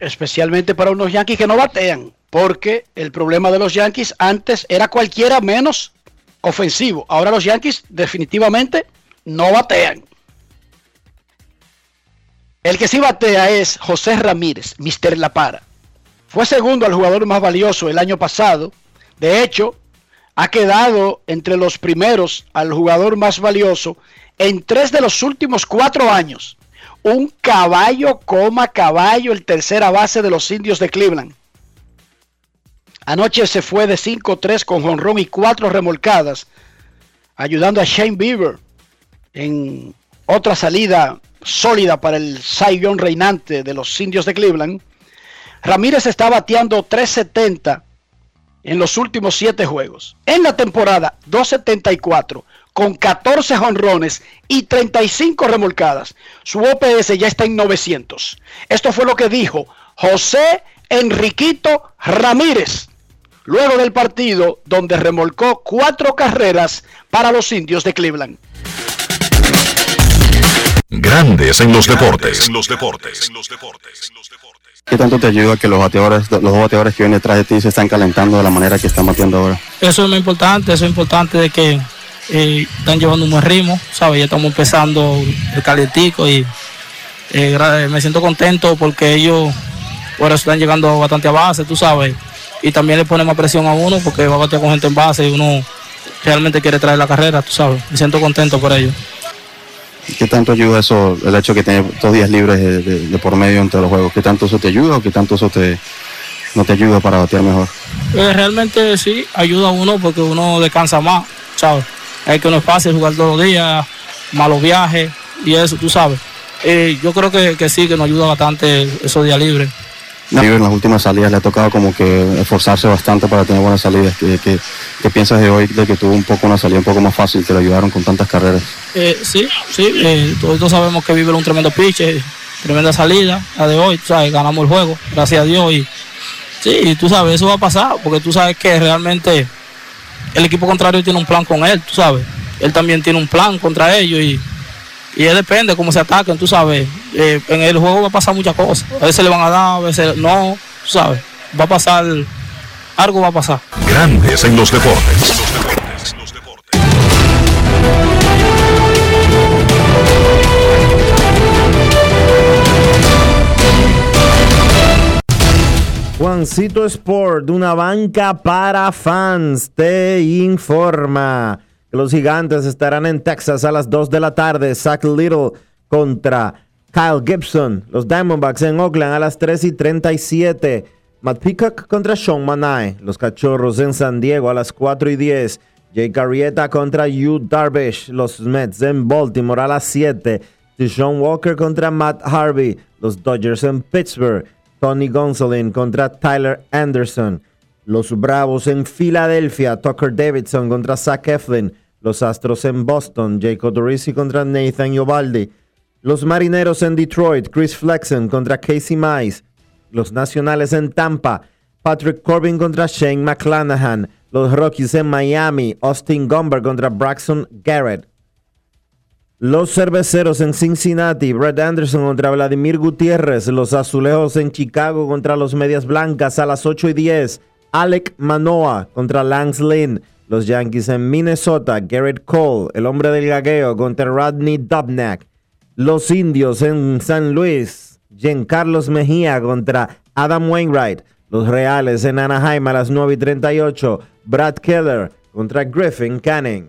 Especialmente para unos Yankees que no batean. Porque el problema de los Yankees antes era cualquiera menos ofensivo. Ahora los Yankees definitivamente no batean. El que sí batea es José Ramírez, Mr. La Para. Fue segundo al jugador más valioso el año pasado. De hecho, ha quedado entre los primeros al jugador más valioso en tres de los últimos cuatro años. Un caballo coma caballo, el tercera base de los indios de Cleveland. Anoche se fue de 5-3 con jonrón y cuatro remolcadas, ayudando a Shane Bieber en otra salida sólida para el Cy reinante de los indios de Cleveland. Ramírez está bateando 370 en los últimos 7 juegos. En la temporada 274 con 14 jonrones y 35 remolcadas. Su OPS ya está en 900. Esto fue lo que dijo José Enriquito Ramírez luego del partido donde remolcó cuatro carreras para los indios de Cleveland.
Grandes en los deportes. En los deportes.
¿Qué tanto te ayuda que los bateadores, los dos bateadores que vienen detrás de ti se están calentando de la manera que están bateando ahora?
Eso es lo importante, eso es importante de que eh, están llevando un buen ritmo, ¿sabes? Ya estamos empezando el calientico y eh, gra- me siento contento porque ellos ahora están llegando bastante a base, tú sabes, y también le pone más presión a uno porque va a batear con gente en base y uno realmente quiere traer la carrera, tú sabes. Me siento contento por ello.
¿Qué tanto ayuda eso, el hecho que tienes dos días libres de por medio entre los juegos? ¿Qué tanto eso te ayuda o qué tanto eso te, no te ayuda para batear mejor?
Eh, realmente sí, ayuda a uno porque uno descansa más, ¿sabes? Es que no es fácil jugar todos los días, malos viajes y eso, tú sabes. Eh, yo creo que, que sí, que nos ayuda bastante esos días libres.
Bieber en las últimas salidas le ha tocado como que esforzarse bastante para tener buenas salidas. ¿Qué, qué, qué piensas de hoy de que tuvo un poco una salida un poco más fácil, que lo ayudaron con tantas carreras?
Eh, sí, sí, eh, todos sabemos que vive un tremendo pitch, tremenda salida, la de hoy, sabes, ganamos el juego, gracias a Dios. Y sí, tú sabes, eso va a pasar, porque tú sabes que realmente el equipo contrario tiene un plan con él, tú sabes. Él también tiene un plan contra ellos y, y él depende cómo se ataquen, tú sabes. Eh, en el juego va a pasar muchas cosas. A veces le van a dar, a veces no, tú sabes. Va a pasar, algo va a pasar.
Grandes en los deportes.
Juancito Sport, una banca para fans, te informa los gigantes estarán en Texas a las 2 de la tarde. Zach Little contra Kyle Gibson. Los Diamondbacks en Oakland a las 3 y 37. Matt Peacock contra Sean Manai. Los Cachorros en San Diego a las 4 y 10. Jake Arrieta contra Yu Darvish. Los Mets en Baltimore a las 7. Sean Walker contra Matt Harvey. Los Dodgers en Pittsburgh. Tony Gonsolin contra Tyler Anderson. Los Bravos en Filadelfia. Tucker Davidson contra Zach Eflin. Los Astros en Boston. Jacob Dorisi contra Nathan Yobaldi. Los Marineros en Detroit. Chris Flexen contra Casey Mize. Los Nacionales en Tampa. Patrick Corbin contra Shane McClanahan. Los Rockies en Miami. Austin Gomber contra Braxton Garrett. Los cerveceros en Cincinnati, Brett Anderson contra Vladimir Gutiérrez. Los azulejos en Chicago contra los medias blancas a las 8 y 10. Alec Manoa contra Lance Lynn. Los Yankees en Minnesota, Garrett Cole, el hombre del gagueo contra Rodney Dubnak. Los indios en San Luis, Giancarlos Mejía contra Adam Wainwright. Los Reales en Anaheim a las 9 y 38. Brad Keller contra Griffin Canning.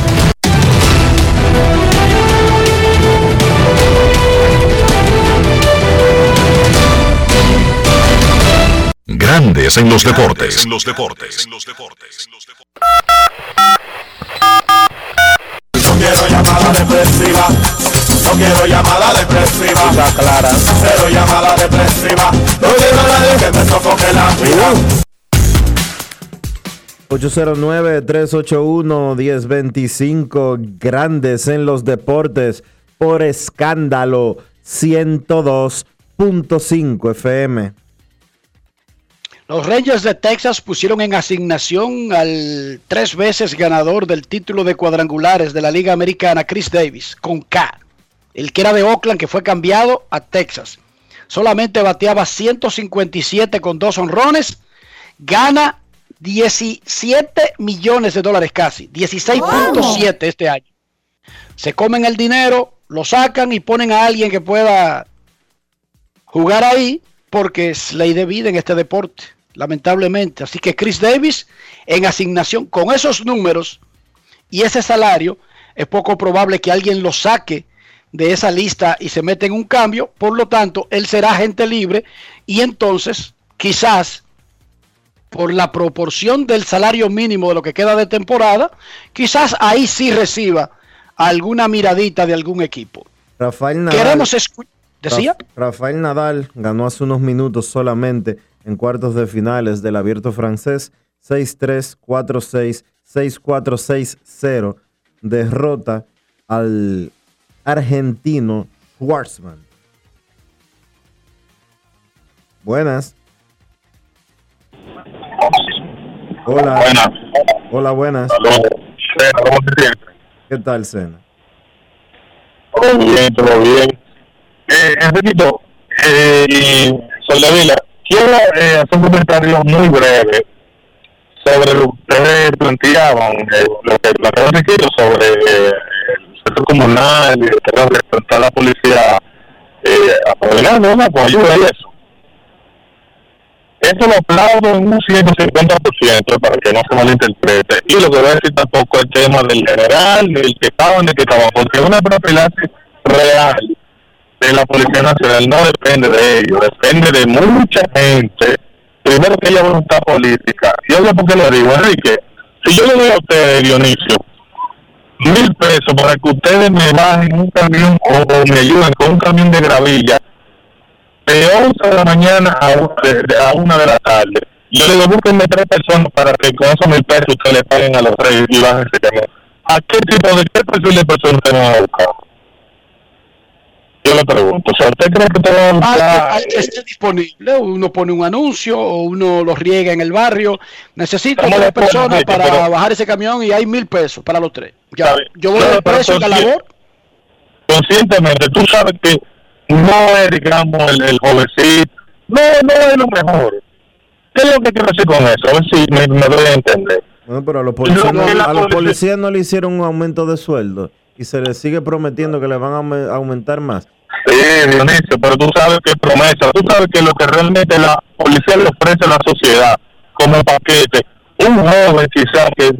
Grandes en los deportes. En los deportes.
No quiero llamada depresiva. No quiero llamada depresiva. Está clara. Cero llamada depresiva. No quiero a nadie que me sofoque la vida.
809-381-1025, grandes en los deportes, por escándalo 102.5 FM.
Los Rangers de Texas pusieron en asignación al tres veces ganador del título de cuadrangulares de la Liga Americana, Chris Davis, con K. El que era de Oakland, que fue cambiado a Texas. Solamente bateaba 157 con dos honrones. Gana 17 millones de dólares casi. 16.7 este año. Se comen el dinero, lo sacan y ponen a alguien que pueda jugar ahí porque es ley de vida en este deporte lamentablemente. Así que Chris Davis en asignación con esos números y ese salario, es poco probable que alguien lo saque de esa lista y se meta en un cambio. Por lo tanto, él será agente libre y entonces quizás por la proporción del salario mínimo de lo que queda de temporada, quizás ahí sí reciba alguna miradita de algún equipo.
Rafael Nadal,
Queremos ¿Decía?
Rafael Nadal ganó hace unos minutos solamente en cuartos de finales del abierto francés 6-3, 4-6, 6-4, 6-0. Derrota al argentino Schwarzman. Buenas. Hola.
Buenas.
Hola, buenas.
¿Cómo te sientes?
¿Qué tal, Sena?
Todo bien, todo bien. Eh, Enriquito, eh, Soldevila, quiero eh, hacer un comentario muy breve sobre lo que ustedes planteaban, eh, lo que planteaba Enriquito sobre eh, el sector comunal y el tema de la policía eh, apoderando, ¿no? Con ayuda y eso. Eso lo aplaudo en un 150% para que no se malinterprete. Y lo que voy a decir tampoco el tema del general, ni el que estaba, ni el que estaba, porque es una profilaxis real de la Policía Nacional no depende de ellos, depende de mucha gente. Primero que haya voluntad política. Y oye, ¿por qué lo digo, Enrique? Si yo le doy a ustedes, Dionisio, mil pesos para que ustedes me bajen un camión o, me ayuden con un camión de gravilla de 11 de la mañana a, de, de- una de la tarde. Yo le digo, búsquenme tres personas para que con esos mil pesos ustedes le paguen a los tres y bajen ese camión. ¿A qué tipo de qué perfil de personas ustedes van a buscar? Yo le pregunto, o sea, ¿usted cree que usted va a buscar,
al que esté disponible, uno pone un anuncio o uno lo riega en el barrio. Necesito
¿Cómo
tres
pone,
personas para
Pero-
bajar ese camión y hay mil pesos para los tres. Ya, yo voy al precio de la labor.
conscientemente, tú sabes que no es, digamos, el, el jovencito, no, no es lo mejor. ¿Qué es lo que quiero decir con eso? A ver si me, me doy a entender.
Bueno, pero a los no, a policías no le hicieron un aumento de sueldo y se les sigue prometiendo que le van a aume- aumentar más.
Sí, Dionisio, pero tú sabes que es promesa, tú sabes que lo que realmente la policía le ofrece a la sociedad como paquete, un joven quizás que,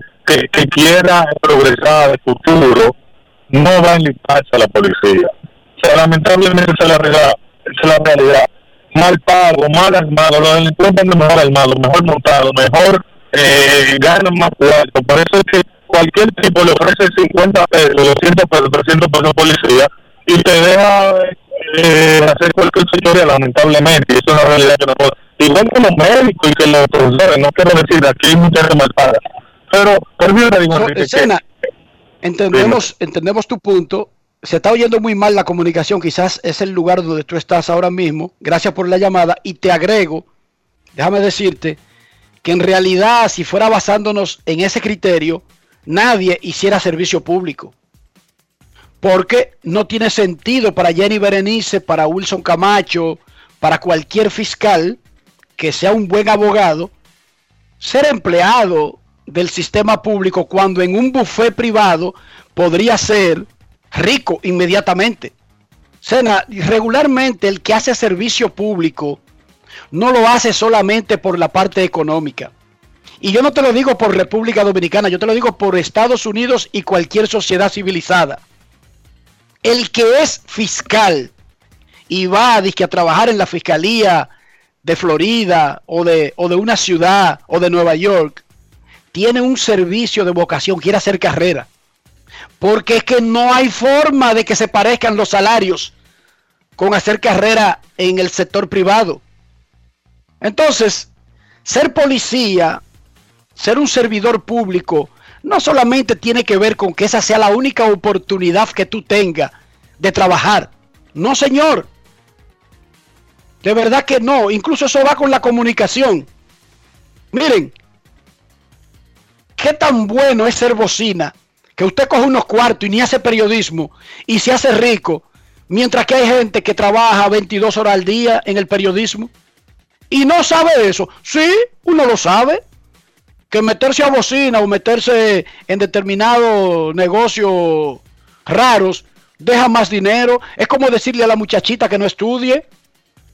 que, quiera progresar de futuro, no va a enlistarse a la policía. O sea, lamentablemente es la realidad, es la realidad. Mal pago, mal armado, los delincuentes mejor armados, mejor montados, mejor eh, ganan más cuarto. Por eso es que cualquier tipo le ofrece 50 pesos, 200 pesos, 300 pesos policía y te deja eh, hacer cualquier señoría, lamentablemente. Y eso es una realidad que no puedo. Igual que los médicos y que los profesores, no quiero decir, aquí hay mucha gente mal paga. Pero, te digo, Enrique, que-
escena, entendemos, entendemos tu punto. Se está oyendo muy mal la comunicación. Quizás es el lugar donde tú estás ahora mismo. Gracias por la llamada. Y te agrego, déjame decirte, que en realidad, si fuera basándonos en ese criterio, nadie hiciera servicio público. Porque no tiene sentido para Jenny Berenice, para Wilson Camacho, para cualquier fiscal que sea un buen abogado, ser empleado del sistema público cuando en un buffet privado podría ser rico inmediatamente. Sena, regularmente el que hace servicio público no lo hace solamente por la parte económica. Y yo no te lo digo por República Dominicana, yo te lo digo por Estados Unidos y cualquier sociedad civilizada. El que es fiscal y va dizque, a trabajar en la fiscalía de Florida o de, o de una ciudad o de Nueva York, tiene un servicio de vocación, quiere hacer carrera. Porque es que no hay forma de que se parezcan los salarios con hacer carrera en el sector privado. Entonces, ser policía, ser un servidor público, no solamente tiene que ver con que esa sea la única oportunidad que tú tengas de trabajar. No, señor. De verdad que no. Incluso eso va con la comunicación. Miren, qué tan bueno es ser bocina que usted coge unos cuartos y ni hace periodismo y se hace rico, mientras que hay gente que trabaja 22 horas al día en el periodismo y no sabe eso. Sí, uno lo sabe. Que meterse a bocina o meterse en determinados negocios raros deja más dinero. Es como decirle a la muchachita que no estudie,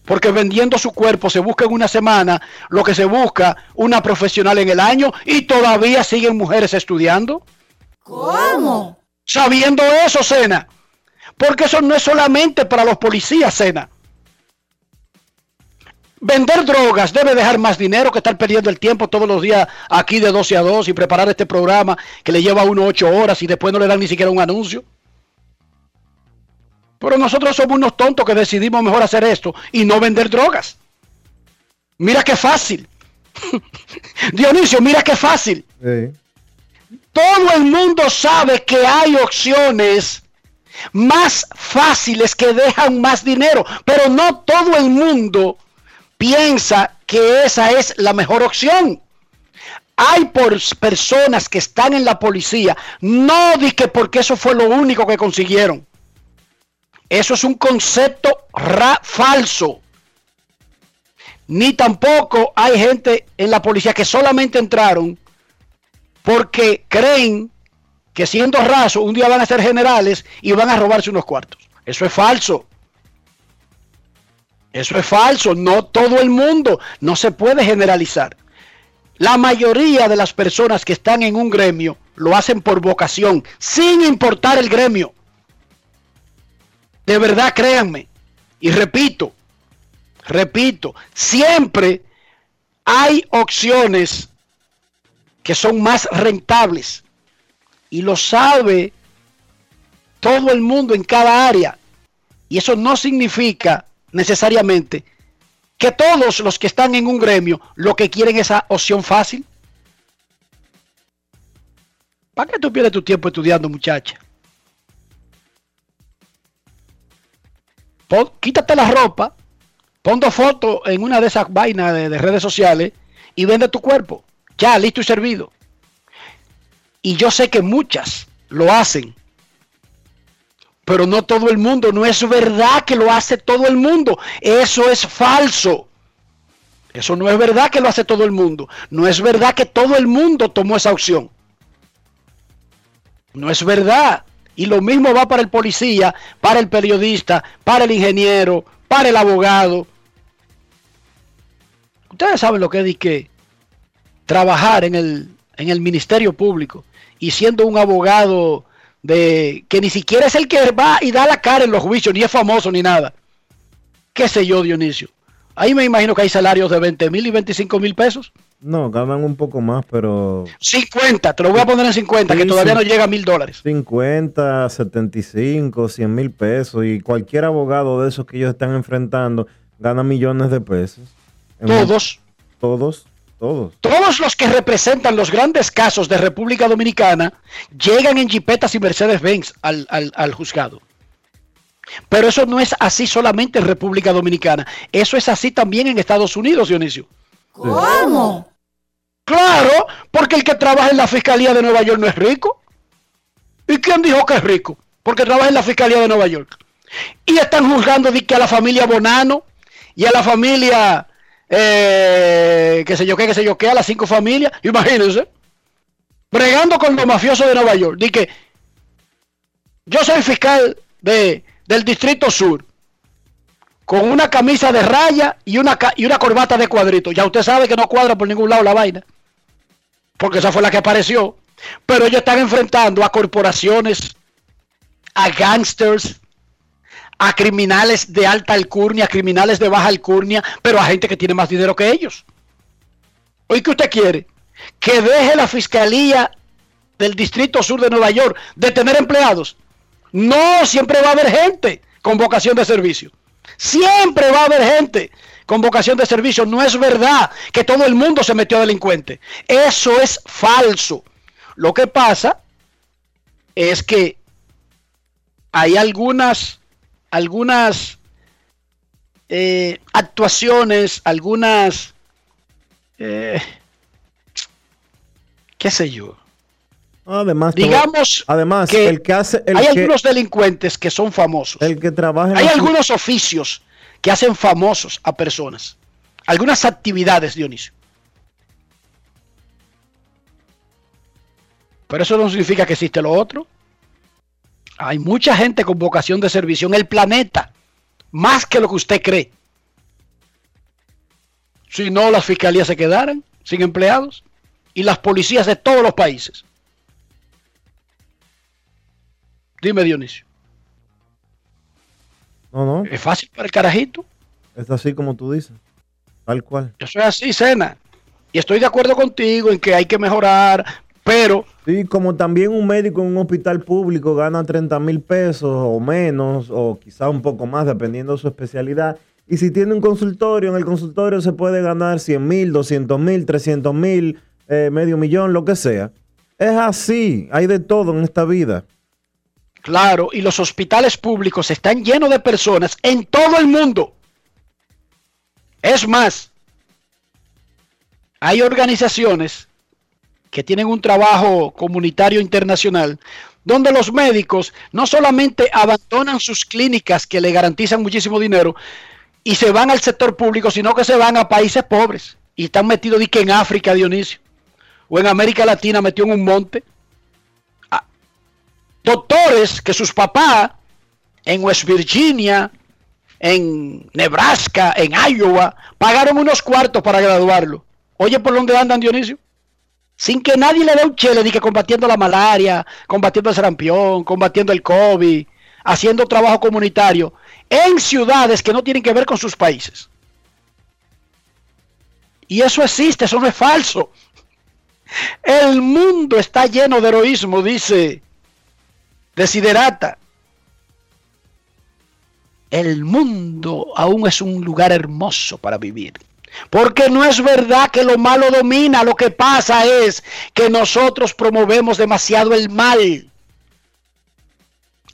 porque vendiendo su cuerpo se busca en una semana lo que se busca una profesional en el año y todavía siguen mujeres estudiando.
¿Cómo?
Sabiendo eso, Sena. Porque eso no es solamente para los policías, Sena. Vender drogas debe dejar más dinero que estar perdiendo el tiempo todos los días aquí de 12 a 2 y preparar este programa que le lleva a uno 8 horas y después no le dan ni siquiera un anuncio. Pero nosotros somos unos tontos que decidimos mejor hacer esto y no vender drogas. Mira qué fácil. Dionisio, mira qué fácil. Todo el mundo sabe que hay opciones más fáciles que dejan más dinero, pero no todo el mundo piensa que esa es la mejor opción. Hay por personas que están en la policía, no di que porque eso fue lo único que consiguieron. Eso es un concepto ra- falso. Ni tampoco hay gente en la policía que solamente entraron porque creen que siendo rasos un día van a ser generales y van a robarse unos cuartos. Eso es falso. Eso es falso. No todo el mundo. No se puede generalizar. La mayoría de las personas que están en un gremio lo hacen por vocación, sin importar el gremio. De verdad, créanme. Y repito, repito, siempre hay opciones que son más rentables. Y lo sabe todo el mundo en cada área. Y eso no significa necesariamente que todos los que están en un gremio lo que quieren es esa opción fácil. ¿Para qué tú pierdes tu tiempo estudiando, muchacha? Pon- quítate la ropa, pon dos fotos en una de esas vainas de, de redes sociales y vende tu cuerpo. Ya, listo y servido. Y yo sé que muchas lo hacen. Pero no todo el mundo. No es verdad que lo hace todo el mundo. Eso es falso. Eso no es verdad que lo hace todo el mundo. No es verdad que todo el mundo tomó esa opción. No es verdad. Y lo mismo va para el policía, para el periodista, para el ingeniero, para el abogado. Ustedes saben lo que es que trabajar en el, en el Ministerio Público y siendo un abogado de que ni siquiera es el que va y da la cara en los juicios, ni es famoso ni nada. ¿Qué sé yo, Dionisio? Ahí me imagino que hay salarios de 20 mil y 25 mil pesos.
No, ganan un poco más, pero
50, te lo voy a poner en 50, que todavía
sí.
no llega a mil dólares.
50, 75, 100 mil pesos y cualquier abogado de esos que ellos están enfrentando gana millones de pesos.
Todos.
Todos, todos.
Todos los que representan los grandes casos de República Dominicana llegan en jipetas y Mercedes-Benz al, al- al juzgado. Pero eso no es así solamente en República Dominicana. Eso es así también en Estados Unidos, Dionisio.
¿Cómo?
Claro, porque el que trabaja en la Fiscalía de Nueva York no es rico. ¿Y quién dijo que es rico? Porque trabaja en la Fiscalía de Nueva York. Y están juzgando de que a la familia Bonano y a la familia, eh, qué sé yo qué, qué sé yo qué, a las cinco familias, imagínense, bregando con los mafiosos de Nueva York. Di que yo soy fiscal de, del Distrito Sur, con una camisa de raya y una, y una corbata de cuadrito. Ya usted sabe que no cuadra por ningún lado la vaina, porque esa fue la que apareció. Pero ellos están enfrentando a corporaciones, a gangsters, a criminales de alta alcurnia, a criminales de baja alcurnia, pero a gente que tiene más dinero que ellos. Oye, ¿qué usted quiere? Que deje la fiscalía del Distrito Sur de Nueva York de tener empleados. No, siempre va a haber gente con vocación de servicio. Siempre va a haber gente con vocación de servicio. No es verdad que todo el mundo se metió delincuente. Eso es falso. Lo que pasa es que hay algunas, algunas eh, actuaciones, algunas, eh, qué sé yo.
Además,
Digamos
además
que
el que hace el
hay
que,
algunos delincuentes que son famosos.
el que trabaja
Hay algunos oficios que hacen famosos a personas. Algunas actividades, Dionisio. Pero eso no significa que existe lo otro. Hay mucha gente con vocación de servicio en el planeta. Más que lo que usted cree. Si no, las fiscalías se quedaran sin empleados. Y las policías de todos los países. Dime, Dionisio.
No, no,
Es fácil para el carajito.
es así como tú dices. Tal cual.
Yo soy así, Cena. Y estoy de acuerdo contigo en que hay que mejorar, pero
Sí, como también un médico en un hospital público gana 30 mil pesos o menos, o quizá un poco más, dependiendo de su especialidad. Y si tiene un consultorio, en el consultorio se puede ganar 100 mil, 200 mil, 300 mil, eh, medio millón, lo que sea. Es así, hay de todo en esta vida.
claro, y los hospitales públicos están llenos de personas en todo el mundo. Es más, hay organizaciones que tienen un trabajo comunitario internacional donde los médicos no solamente abandonan sus clínicas que le garantizan muchísimo dinero y se van al sector público, sino que se van a países pobres y están metidos en África, Dionisio, o en América Latina metió en un monte. Ah, Doctores que sus papás en West Virginia, en Nebraska, en Iowa, pagaron unos cuartos para graduarlo. Oye, ¿por dónde andan, Dionisio? Sin que nadie le dé un chele, que combatiendo la malaria, combatiendo el sarampión, combatiendo el COVID, haciendo trabajo comunitario en ciudades que no tienen que ver con sus países. Y eso existe, eso no es falso. El mundo está lleno de heroísmo, dice Desiderata. El mundo aún es un lugar hermoso para vivir. Porque no es verdad que lo malo domina, lo que pasa es que nosotros promovemos demasiado el mal.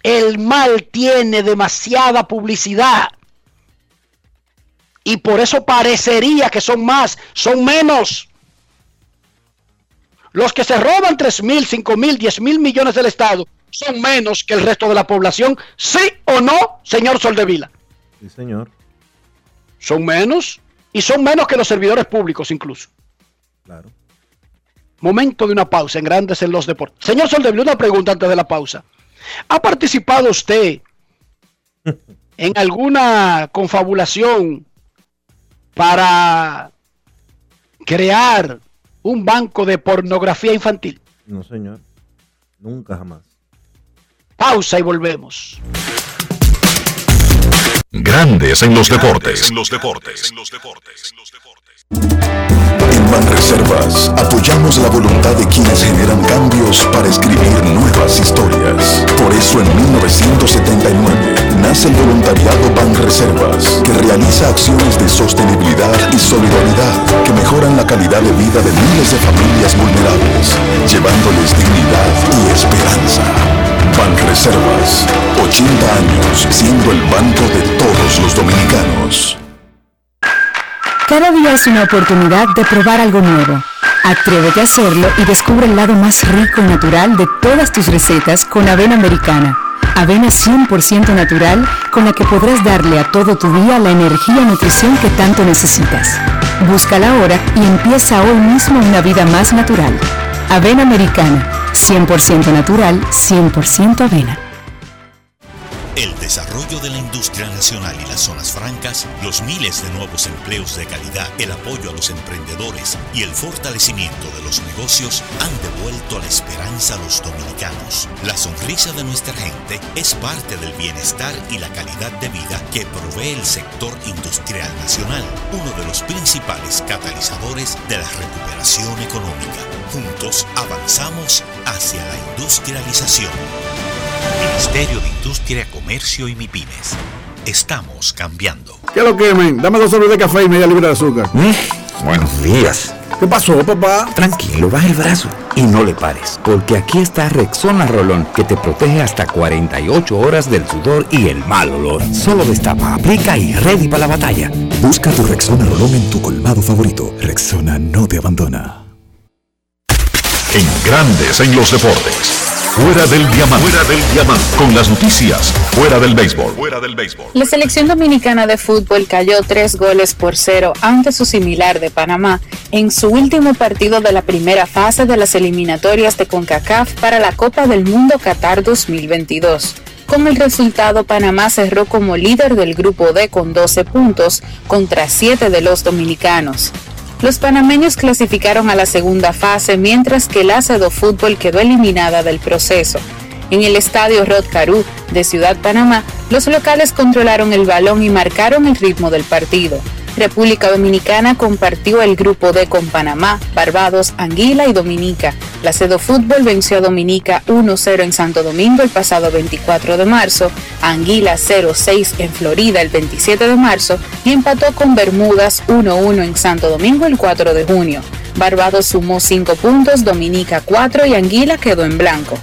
El mal tiene demasiada publicidad. Y por eso parecería que son más, son menos. Los que se roban 3 mil, 5 mil, 10 mil millones del Estado son menos que el resto de la población, sí o no, señor Soldevila.
Sí, señor.
Son menos y son menos que los servidores públicos incluso.
Claro.
Momento de una pausa en Grandes en los Deportes. Señor Soldevila, una pregunta antes de la pausa. ¿Ha participado usted en alguna confabulación para crear un banco de pornografía infantil?
No, señor. Nunca jamás.
Pausa y volvemos.
Grandes en los deportes. En los deportes.
En Banreservas apoyamos la voluntad de quienes generan cambios para escribir nuevas historias. Por eso en 1979 nace el voluntariado Banreservas, que realiza acciones de sostenibilidad y solidaridad que mejoran la calidad de vida de miles de familias vulnerables, llevándoles dignidad y esperanza. Banreservas, 80 años siendo el banco de todos los dominicanos.
Cada día es una oportunidad de probar algo nuevo. Atrévete a hacerlo y descubre el lado más rico y natural de todas tus recetas con avena americana. Avena 100% natural con la que podrás darle a todo tu día la energía y nutrición que tanto necesitas. Búscala ahora y empieza hoy mismo una vida más natural. Avena americana, 100% natural, 100% avena.
El desarrollo de la industria nacional y las zonas francas, los miles de nuevos empleos de calidad, el apoyo a los emprendedores y el fortalecimiento de los negocios han devuelto la esperanza a los dominicanos. La sonrisa de nuestra gente es parte del bienestar y la calidad de vida que provee el sector industrial nacional, uno de los principales catalizadores de la recuperación económica. Juntos avanzamos hacia la industrialización. Ministerio de Industria, Comercio y MIPIMES. Estamos cambiando.
¿Qué lo quemen? Dame dos sobres de café y media libra de azúcar.
Buenos días.
¿Qué pasó, papá?
Tranquilo, baja el brazo y no le pares, porque aquí está Rexona Rolón, que te protege hasta 48 horas del sudor y el mal olor. Solo destapa, aplica y ready para la batalla.
Busca tu Rexona Rolón en tu colmado favorito. Rexona no te abandona.
En Grandes en los deportes. Fuera del diamante. Fuera del diamante. Con las noticias. Fuera del béisbol. Fuera del béisbol.
La selección dominicana de fútbol cayó tres goles por cero ante su similar de Panamá en su último partido de la primera fase de las eliminatorias de CONCACAF para la Copa del Mundo Qatar 2022. Con el resultado, Panamá cerró como líder del grupo D con 12 puntos contra 7 de los dominicanos. Los panameños clasificaron a la segunda fase, mientras que el Acedo Fútbol quedó eliminada del proceso. En el estadio Rod Caru de Ciudad Panamá, los locales controlaron el balón y marcaron el ritmo del partido. República Dominicana compartió el grupo D con Panamá, Barbados, Anguila y Dominica. La Cedo Fútbol venció a Dominica 1-0 en Santo Domingo el pasado 24 de marzo, Anguila 0-6 en Florida el 27 de marzo y empató con Bermudas 1-1 en Santo Domingo el 4 de junio. Barbados sumó 5 puntos, Dominica 4 y Anguila quedó en blanco.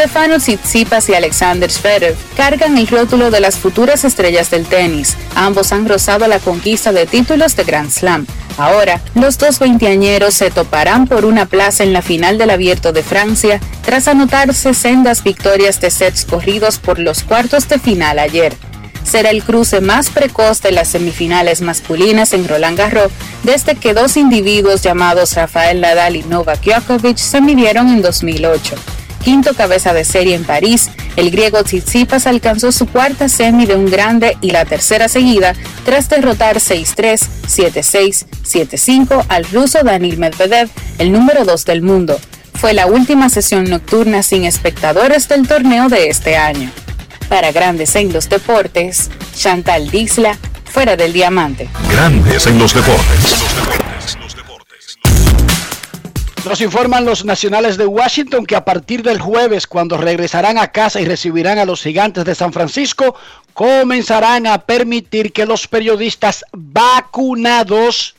Stefano Tsitsipas y Alexander Zverev cargan el rótulo de las futuras estrellas del tenis. Ambos han rozado la conquista de títulos de Grand Slam. Ahora, los dos veinteañeros se toparán por una plaza en la final del Abierto de Francia tras anotarse sendas victorias de sets corridos por los cuartos de final ayer. Será el cruce más precoz de las semifinales masculinas en Roland Garros desde que dos individuos llamados Rafael Nadal y Novak Djokovic se midieron en 2008 quinto cabeza de serie en París, el griego Tsitsipas alcanzó su cuarta semi de un grande y la tercera seguida tras derrotar 6-3, 7-6, 7-5 al ruso Danil Medvedev, el número 2 del mundo. Fue la última sesión nocturna sin espectadores del torneo de este año. Para Grandes en los Deportes, Chantal Disla, fuera del diamante.
Grandes en los deportes.
Nos informan los nacionales de Washington que a partir del jueves, cuando regresarán a casa y recibirán a los gigantes de San Francisco, comenzarán a permitir que los periodistas vacunados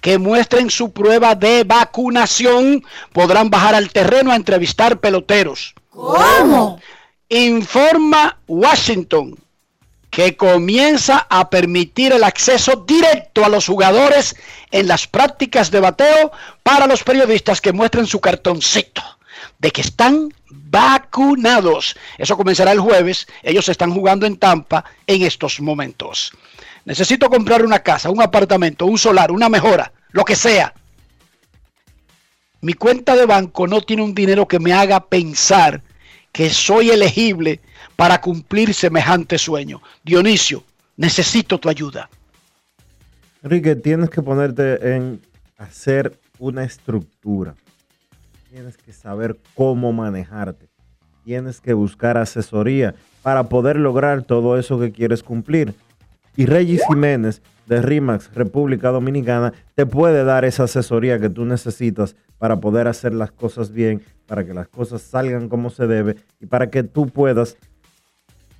que muestren su prueba de vacunación podrán bajar al terreno a entrevistar peloteros.
¿Cómo?
Informa Washington que comienza a permitir el acceso directo a los jugadores en las prácticas de bateo para los periodistas que muestren su cartoncito de que están vacunados. Eso comenzará el jueves. Ellos están jugando en Tampa en estos momentos. Necesito comprar una casa, un apartamento, un solar, una mejora, lo que sea. Mi cuenta de banco no tiene un dinero que me haga pensar que soy elegible para cumplir semejante sueño. Dionisio, necesito tu ayuda.
Enrique, tienes que ponerte en hacer una estructura. Tienes que saber cómo manejarte. Tienes que buscar asesoría para poder lograr todo eso que quieres cumplir. Y Regis Jiménez de RIMAX República Dominicana te puede dar esa asesoría que tú necesitas para poder hacer las cosas bien, para que las cosas salgan como se debe y para que tú puedas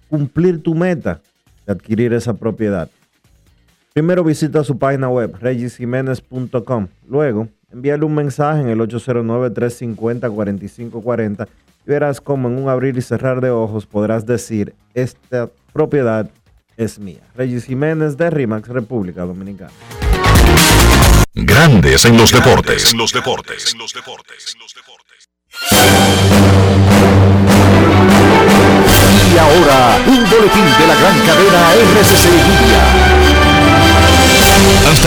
cumplir tu meta de adquirir esa propiedad. Primero visita su página web, regisjiménez.com. Luego, envíale un mensaje en el 809-350-4540 y verás cómo en un abrir y cerrar de ojos podrás decir, esta propiedad es mía. Regis Jiménez de RIMAX, República Dominicana.
Grandes en los deportes. En los deportes. En los deportes.
Y boletín de la gran cadena RCC Media.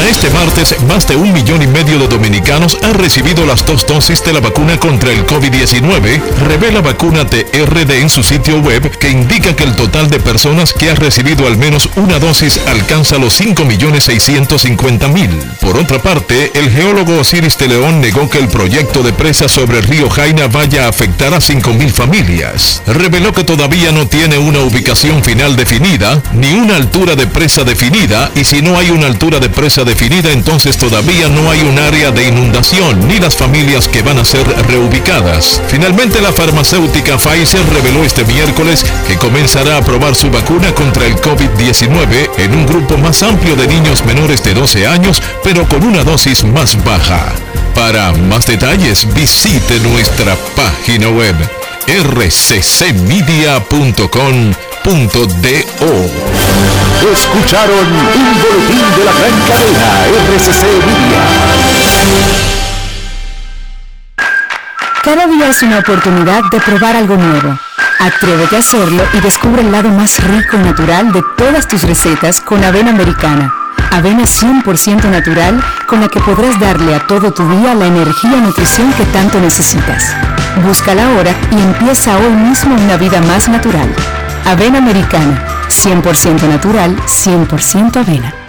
Este martes, más de un millón y medio de dominicanos han recibido las dos dosis de la vacuna contra el COVID-19, revela vacuna TRD en su sitio web que indica que el total de personas que ha recibido al menos una dosis alcanza los 5.650.000. Por otra parte, el geólogo Osiris de León negó que el proyecto de presa sobre el río Jaina vaya a afectar a 5.000 familias. Reveló que todavía no tiene una ubicación final definida, ni una altura de presa definida, y si no hay una altura de presa definida, entonces todavía no hay un área de inundación ni las familias que van a ser reubicadas. Finalmente, la farmacéutica Pfizer reveló este miércoles que comenzará a probar su vacuna contra el COVID-19 en un grupo más amplio de niños menores de 12 años, pero con una dosis más baja. Para más detalles, visite nuestra página web rccmedia.com.do.
Escucharon un boletín de la gran cadena RCC Media.
Cada día es una oportunidad de probar algo nuevo. Atrévete a hacerlo y descubre el lado más rico y natural de todas tus recetas con avena americana. Avena 100% natural con la que podrás darle a todo tu día la energía y nutrición que tanto necesitas. Búscala ahora y empieza hoy mismo una vida más natural. Avena americana, 100% natural, 100% avena.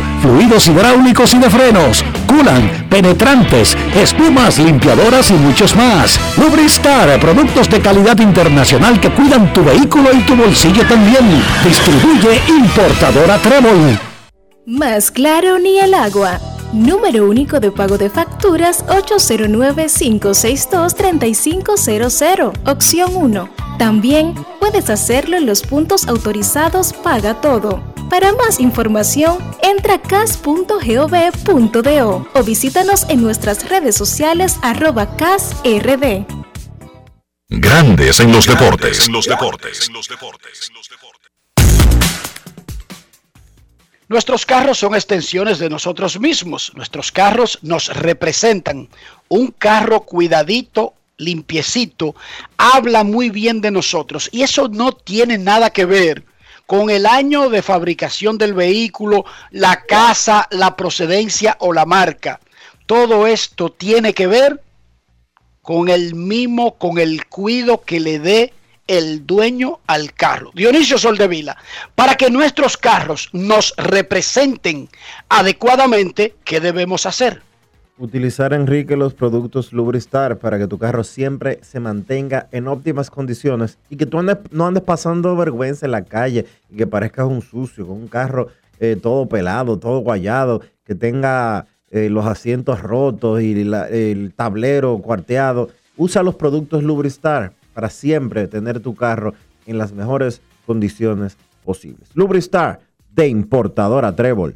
fluidos hidráulicos y de frenos, culan, penetrantes, espumas, limpiadoras y muchos más. Lubristar, productos de calidad internacional que cuidan tu vehículo y tu bolsillo también. Distribuye importadora Trébol.
Más claro ni el agua. Número único de pago de facturas 809-562-3500, opción 1. También puedes hacerlo en los puntos autorizados Paga Todo. Para más información, entra a cas.gov.do o visítanos en nuestras redes sociales arroba casrd.
Grandes en los deportes. En los deportes.
Nuestros carros son extensiones de nosotros mismos. Nuestros carros nos representan. Un carro cuidadito, limpiecito, habla muy bien de nosotros. Y eso no tiene nada que ver con el año de fabricación del vehículo, la casa, la procedencia o la marca. Todo esto tiene que ver con el mimo, con el cuido que le dé el dueño al carro. Dionisio Soldevila, para que nuestros carros nos representen adecuadamente, ¿qué debemos hacer?
Utilizar, Enrique, los productos Lubristar para que tu carro siempre se mantenga en óptimas condiciones y que tú andes- no andes pasando vergüenza en la calle y que parezcas un sucio, con un carro eh, todo pelado, todo guayado, que tenga eh, los asientos rotos y el tablero cuarteado. Usa los productos Lubristar para siempre tener tu carro en las mejores condiciones posibles. Lubristar de importadora Trébol.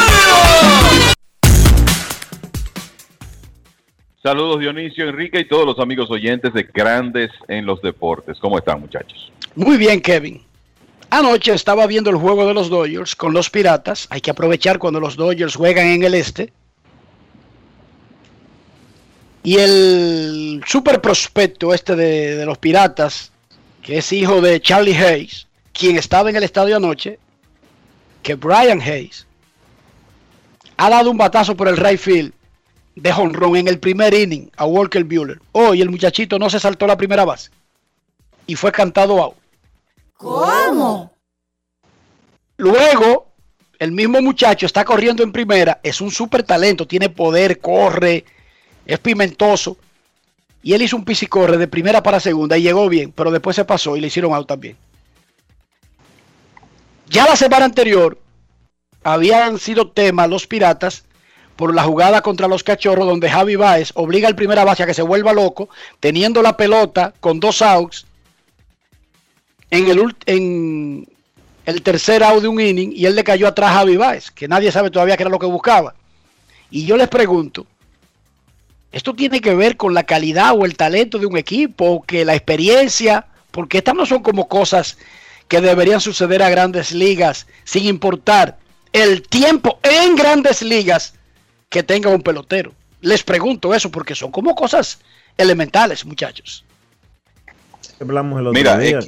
Saludos Dionisio, Enrique y todos los amigos oyentes de Grandes en los Deportes. ¿Cómo están muchachos?
Muy bien, Kevin. Anoche estaba viendo el juego de los Dodgers con los Piratas. Hay que aprovechar cuando los Dodgers juegan en el este. Y el super prospecto este de, los Piratas, que es hijo de Charlie Hayes, quien estaba en el estadio anoche, que Brian Hayes ha dado un batazo por el right field de jonrón en el primer inning a Walker Buehler. Hoy el muchachito no se saltó la primera base y fue cantado out.
¿Cómo?
Luego, el mismo muchacho está corriendo en primera, es un super talento, tiene poder, corre, es pimentoso. Y él hizo un pisicorre de primera para segunda y llegó bien, pero después se pasó y le hicieron out también. Ya la semana anterior habían sido tema los piratas por la jugada contra los cachorros donde Javi Baez obliga al primera base a que se vuelva loco, teniendo la pelota con dos outs en el, en el tercer out de un inning y él le cayó atrás a Javi Baez, que nadie sabe todavía qué era lo que buscaba. Y yo les pregunto, ¿esto tiene que ver con la calidad o el talento de un equipo o que la experiencia? Porque estas no son como cosas que deberían suceder a grandes ligas sin importar el tiempo en grandes ligas que tenga un pelotero. Les pregunto eso porque son como cosas elementales, muchachos.
Hablamos el otro
Mira,
día.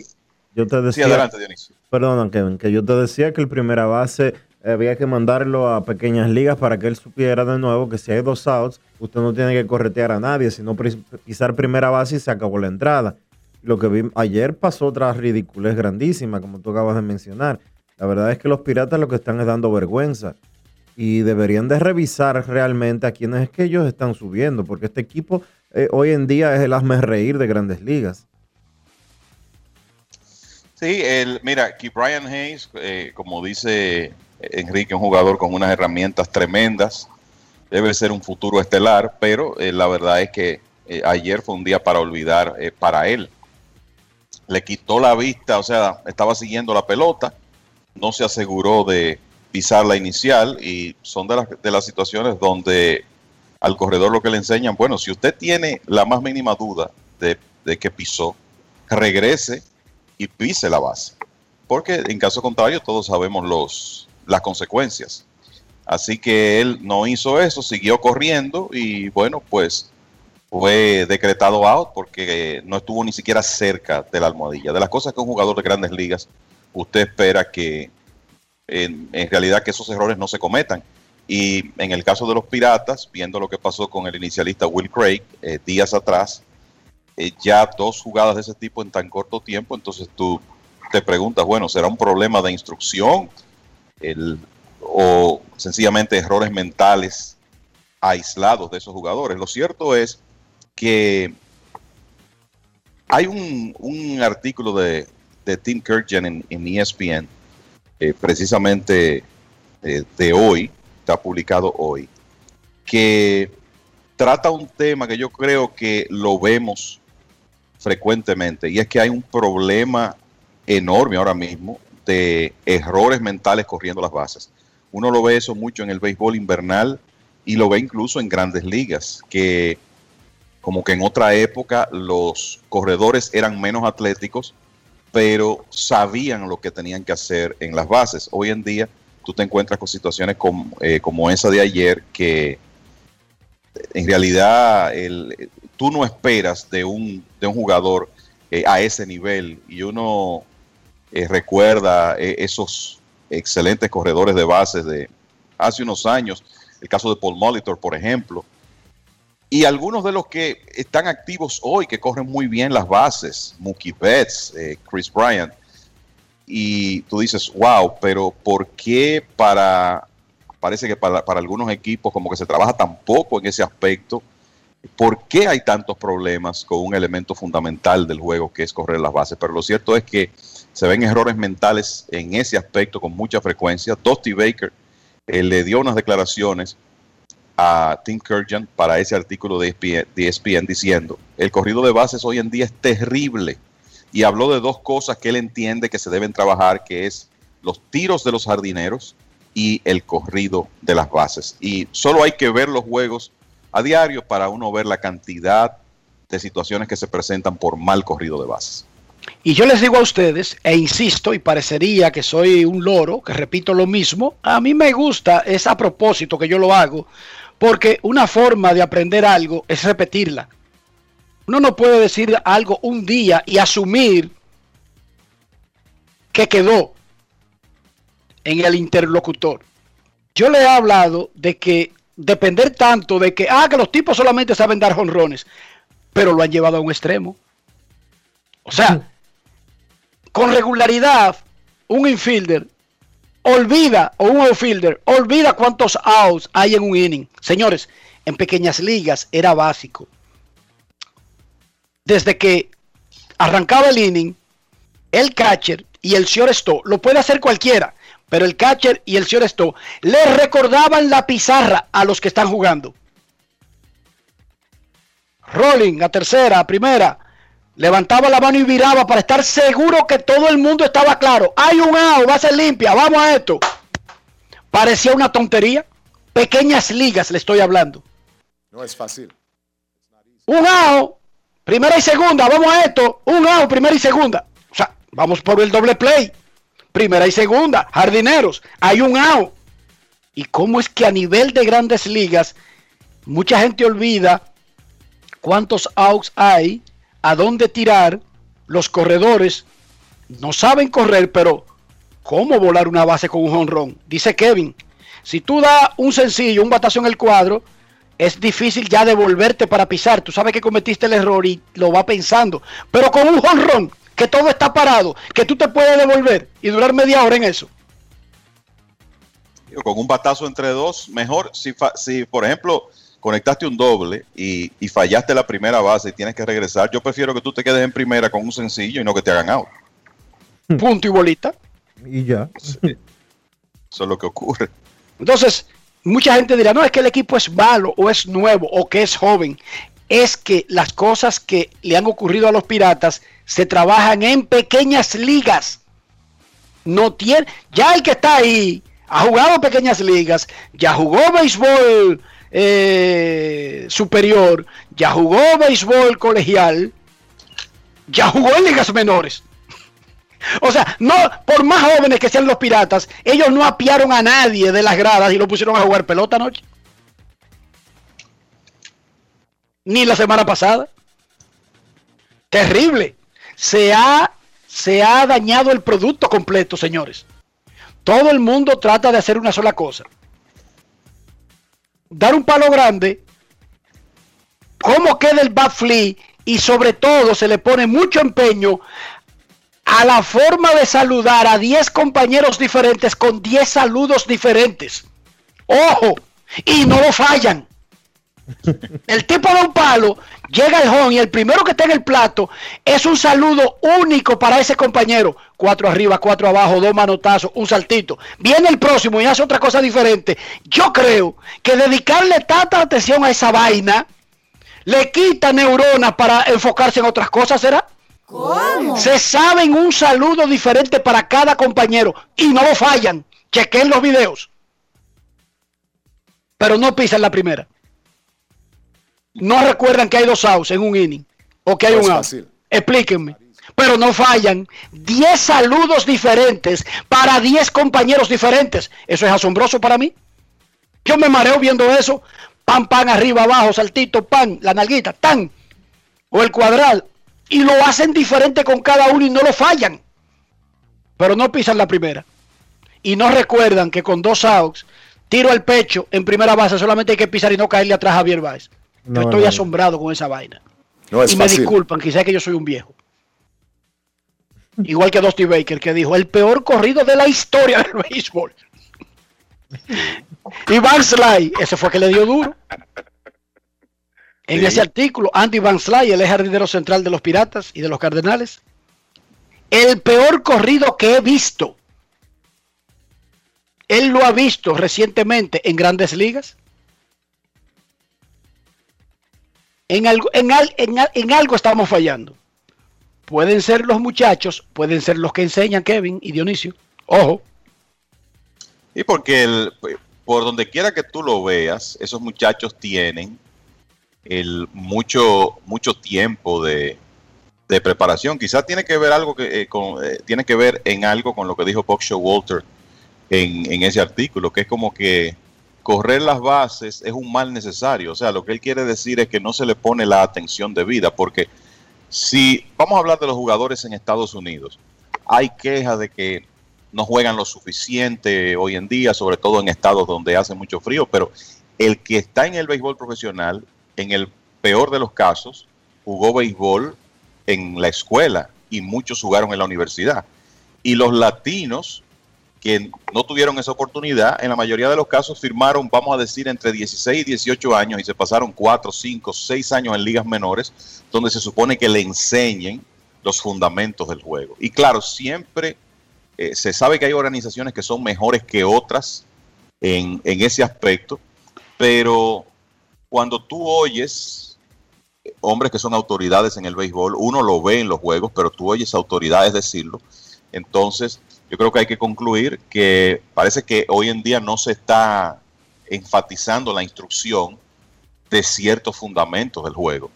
yo te decía,
adelante, Dionisio.
Perdón, Kevin, que yo te decía que el primera base eh, había que mandarlo a pequeñas ligas para que él supiera de nuevo que si hay dos outs, usted no tiene que corretear a nadie, sino pisar primera base y se acabó la entrada. Lo que vi ayer pasó otra ridiculez grandísima, como tú acabas de mencionar. La verdad es que los piratas lo que están es dando vergüenza y deberían de revisar realmente a quienes es que ellos están subiendo, porque este equipo eh, hoy en día es el hazme reír de grandes ligas.
Sí, el, mira, que Brian Hayes, eh, como dice Enrique, un jugador con unas herramientas tremendas, debe ser un futuro estelar, pero eh, la verdad es que ayer fue un día para olvidar para él. Le quitó la vista, o sea, estaba siguiendo la pelota, no se aseguró de pisar la inicial y son de las, de las situaciones donde al corredor lo que le enseñan, bueno, si usted tiene la más mínima duda de, de que pisó, regrese y pise la base. Porque en caso contrario todos sabemos los, las consecuencias. Así que él no hizo eso, siguió corriendo y bueno, pues fue decretado out porque no estuvo ni siquiera cerca de la almohadilla. De las cosas que un jugador de grandes ligas, usted espera que en, realidad que esos errores no se cometan. Y en el caso de los Piratas, viendo lo que pasó con el inicialista Will Craig eh, días atrás, eh, ya dos jugadas de ese tipo en tan corto tiempo, entonces tú te preguntas, bueno, ¿será un problema de instrucción el, o sencillamente errores mentales aislados de esos jugadores? Lo cierto es que hay un, un artículo de, de Tim Kirkjan en, en ESPN, eh, precisamente eh, de hoy, está publicado hoy, que trata un tema que yo creo que lo vemos frecuentemente y es que hay un problema enorme ahora mismo de errores mentales corriendo las bases. Uno lo ve eso mucho en el béisbol invernal y lo ve incluso en grandes ligas, que como que en otra época los corredores eran menos atléticos, pero sabían lo que tenían que hacer en las bases. Hoy en día tú te encuentras con situaciones como, eh, como esa de ayer que en realidad el, tú no esperas de un, de un jugador eh, a ese nivel y uno eh, recuerda eh, esos excelentes corredores de bases de hace unos años, el caso de Paul Molitor, por ejemplo, y algunos de los que están activos hoy, que corren muy bien las bases, Mookie Betts, eh, Chris Bryant, y tú dices, wow, pero ¿por qué para, parece que para, para algunos equipos como que se trabaja tan poco en ese aspecto? ¿Por qué hay tantos problemas con un elemento fundamental del juego que es correr las bases? Pero lo cierto es que se ven errores mentales en ese aspecto con mucha frecuencia. Dusty Baker eh, le dio unas declaraciones a Tim Kurgan para ese artículo de ESPN, de ESPN diciendo, el corrido de bases hoy en día es terrible. Y habló de dos cosas que él entiende que se deben trabajar, que es los tiros de los jardineros y el corrido de las bases. Y solo hay que ver los juegos a diario para uno ver la cantidad de situaciones que se presentan por mal corrido de bases.
Y yo les digo a ustedes, e insisto, y parecería que soy un loro, que repito lo mismo, a mí me gusta, es a propósito que yo lo hago, porque una forma de aprender algo es repetirla. Uno no puede decir algo un día y asumir que quedó en el interlocutor. Yo le he hablado de que depender tanto de que, ah, que los tipos solamente saben dar jonrones, pero lo han llevado a un extremo. O sea, con regularidad, un infielder olvida, o un outfielder, olvida cuántos outs hay en un inning. Señores, en pequeñas ligas era básico. Desde que arrancaba el inning, el catcher y el shortstop, lo puede hacer cualquiera, pero el catcher y el shortstop le recordaban la pizarra a los que están jugando. Rolling a tercera, a primera, levantaba la mano y viraba para estar seguro que todo el mundo estaba claro. Hay un out, va a ser limpia, vamos a esto. Parecía una tontería. Pequeñas ligas le estoy hablando.
No es fácil.
Un out, primera y segunda, vamos a esto. Un out, primera y segunda. O sea, vamos por el doble play. Primera y segunda, jardineros, hay un out. ¿Y cómo es que a nivel de grandes ligas mucha gente olvida cuántos outs hay a dónde tirar, los corredores no saben correr, pero ¿cómo volar una base con un jonrón? Dice Kevin, si tú das un sencillo, un batazo en el cuadro, es difícil ya devolverte para pisar. Tú sabes que cometiste el error y lo va pensando. Pero con un jonrón, que todo está parado, que tú te puedes devolver y durar media hora en eso.
Con un batazo entre dos, mejor si, si por ejemplo, conectaste un doble y, fallaste la primera base y tienes que regresar, yo prefiero que tú te quedes en primera con un sencillo y no que te hagan out.
Punto y bolita.
Y ya.
Eso es lo que ocurre.
Entonces, mucha gente dirá, no, es que el equipo es malo o es nuevo o que es joven. Es que las cosas que le han ocurrido a los piratas se trabajan en pequeñas ligas. No tiene, ya el que está ahí ha jugado pequeñas ligas, ya jugó béisbol eh, superior, ya jugó béisbol colegial, ya jugó en ligas menores. O sea, no, por más jóvenes que sean los piratas, ellos no apiaron a nadie de las gradas y lo pusieron a jugar pelota anoche. Ni la semana pasada. Terrible. Se ha, se ha dañado el producto completo, señores. Todo el mundo trata de hacer una sola cosa dar un palo grande, cómo queda el bat flea y sobre todo se le pone mucho empeño a la forma de saludar a 10 compañeros diferentes con 10 saludos diferentes. Ojo, y no lo fallan. El tipo de un palo, llega el home y el primero que está en el plato es un saludo único para ese compañero. Cuatro arriba, cuatro abajo, dos manotazos, un saltito. Viene el próximo y hace otra cosa diferente. Yo creo que dedicarle tanta atención a esa vaina le quita neuronas para enfocarse en otras cosas, ¿será?
¿Cómo?
Se saben un saludo diferente para cada compañero y no lo fallan. Chequen los videos. Pero no pisan la primera no recuerdan que hay dos outs en un inning o que hay un out. Explíquenme. Pero no fallan 10 saludos diferentes para 10 compañeros diferentes. Eso es asombroso para mí. Yo me mareo viendo eso. Pan, pan, arriba, abajo, saltito, pan, la nalguita, tan. O el cuadral. Y lo hacen diferente con cada uno y no lo fallan. pero no pisan la primera. Y no recuerdan que con dos outs, tiro al pecho en primera base, solamente hay que pisar y no caerle atrás a Javier Baez.
No,
Yo estoy
no.
asombrado con esa vaina.
No es
y me
fácil.
disculpan, quizás que yo soy un viejo. Igual que Dusty Baker, que dijo, el peor corrido de la historia del béisbol. y Van Sly, ese fue que le dio duro. En
Sí.
ese artículo, Andy Van Sly, el ex jardinero central de los Piratas y de los Cardenales. El peor corrido que he visto. Él lo ha visto recientemente en grandes ligas. En algo, estamos fallando. Pueden ser los muchachos, pueden ser los que enseñan Kevin y Dionisio. Ojo.
Y porque el, por donde quiera que tú lo veas, esos muchachos tienen el mucho, mucho tiempo de, preparación. Quizás tiene que ver algo que eh, con, eh, tiene que ver en algo con lo que dijo Buck Walter en, en ese artículo, que es como que correr las bases es un mal necesario. O sea, lo que él quiere decir es que no se le pone la atención debida, porque si vamos a hablar de los jugadores en Estados Unidos, hay quejas de que no juegan lo suficiente hoy en día, sobre todo en estados donde hace mucho frío, pero el que está en el béisbol profesional, en el peor de los casos, jugó béisbol en la escuela y muchos jugaron en la universidad. Y los latinos que no tuvieron esa oportunidad, en la mayoría de los casos firmaron, vamos a decir, entre 16 y 18 años y se pasaron 4, 5, 6 años en ligas menores, donde se supone que le enseñen los fundamentos del juego. Y claro, siempre eh, se sabe que hay organizaciones que son mejores que otras en, en ese aspecto, pero cuando tú oyes eh, hombres que son autoridades en el béisbol, uno lo ve en los juegos, pero tú oyes autoridades decirlo, entonces yo creo que hay que concluir que parece que hoy en día no se está enfatizando la instrucción de ciertos fundamentos del juego,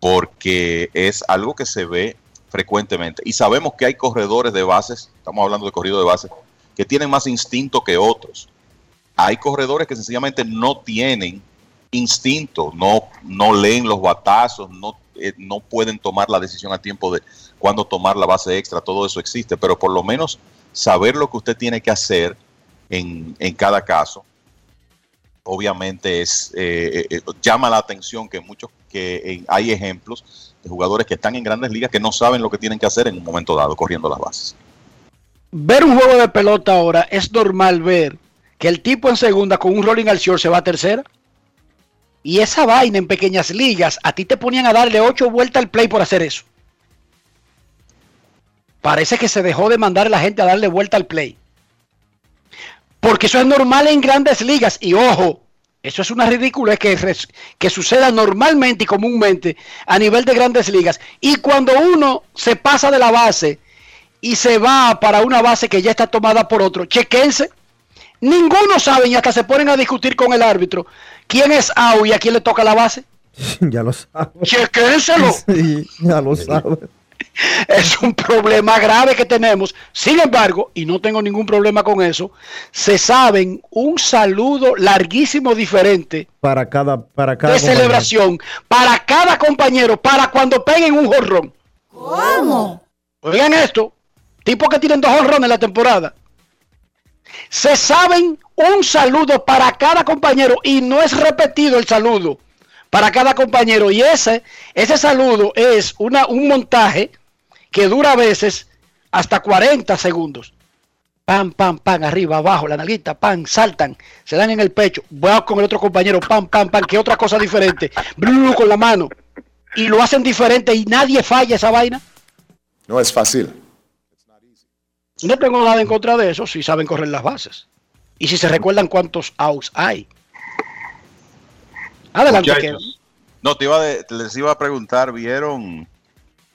porque es algo que se ve frecuentemente. Y sabemos que hay corredores de bases, estamos hablando de corrido de bases, que tienen más instinto que otros. Hay corredores que sencillamente no tienen instinto, no, no leen los batazos, no, eh, no pueden tomar la decisión a tiempo de cuándo tomar la base extra, todo eso existe, pero por lo menos saber lo que usted tiene que hacer en, en cada caso, obviamente es eh, eh, llama la atención que muchos que hay ejemplos de jugadores que están en grandes ligas que no saben lo que tienen que hacer en un momento dado corriendo las bases.
Ver un juego de pelota ahora es normal ver que el tipo en segunda con un rolling al short se va a tercera. Y esa vaina en pequeñas ligas, a ti te ponían a darle ocho vueltas al play por hacer eso. Parece que se dejó de mandar a la gente a darle vuelta al play. Porque eso es normal en grandes ligas. Y ojo, eso es una ridícula que, que suceda normalmente y comúnmente a nivel de grandes ligas. Y cuando uno se pasa de la base y se va para una base que ya está tomada por otro, chequense. Ninguno sabe y hasta se ponen a discutir con el árbitro quién es out y a quién le toca la base.
ya lo sabe.
Chequénselo.
Sí, ya lo sabe.
Es un problema grave que tenemos. Sin embargo, y no tengo ningún problema con eso, se saben un saludo larguísimo diferente
Para cada, para cada
de
compañero.
celebración para cada compañero, para cuando peguen un jorrón.
¿Cómo?
Oigan esto, tipos que tienen dos honrones en la temporada. Se saben un saludo para cada compañero y no es repetido el saludo para cada compañero. Y ese, ese saludo es una, un montaje que dura a veces hasta 40 segundos. Pam, pam, pam, arriba, abajo, la nalguita, pam, saltan, se dan en el pecho, voy con el otro compañero, pam, pam, pam, que otra cosa diferente, blu, con la mano. Y lo hacen diferente y nadie falla esa vaina.
No es fácil.
No tengo nada en contra de eso si saben correr las bases. Y si se recuerdan cuántos outs hay. Adelante,
Muchachos,
Kevin.
No, te iba de- les iba a preguntar, ¿vieron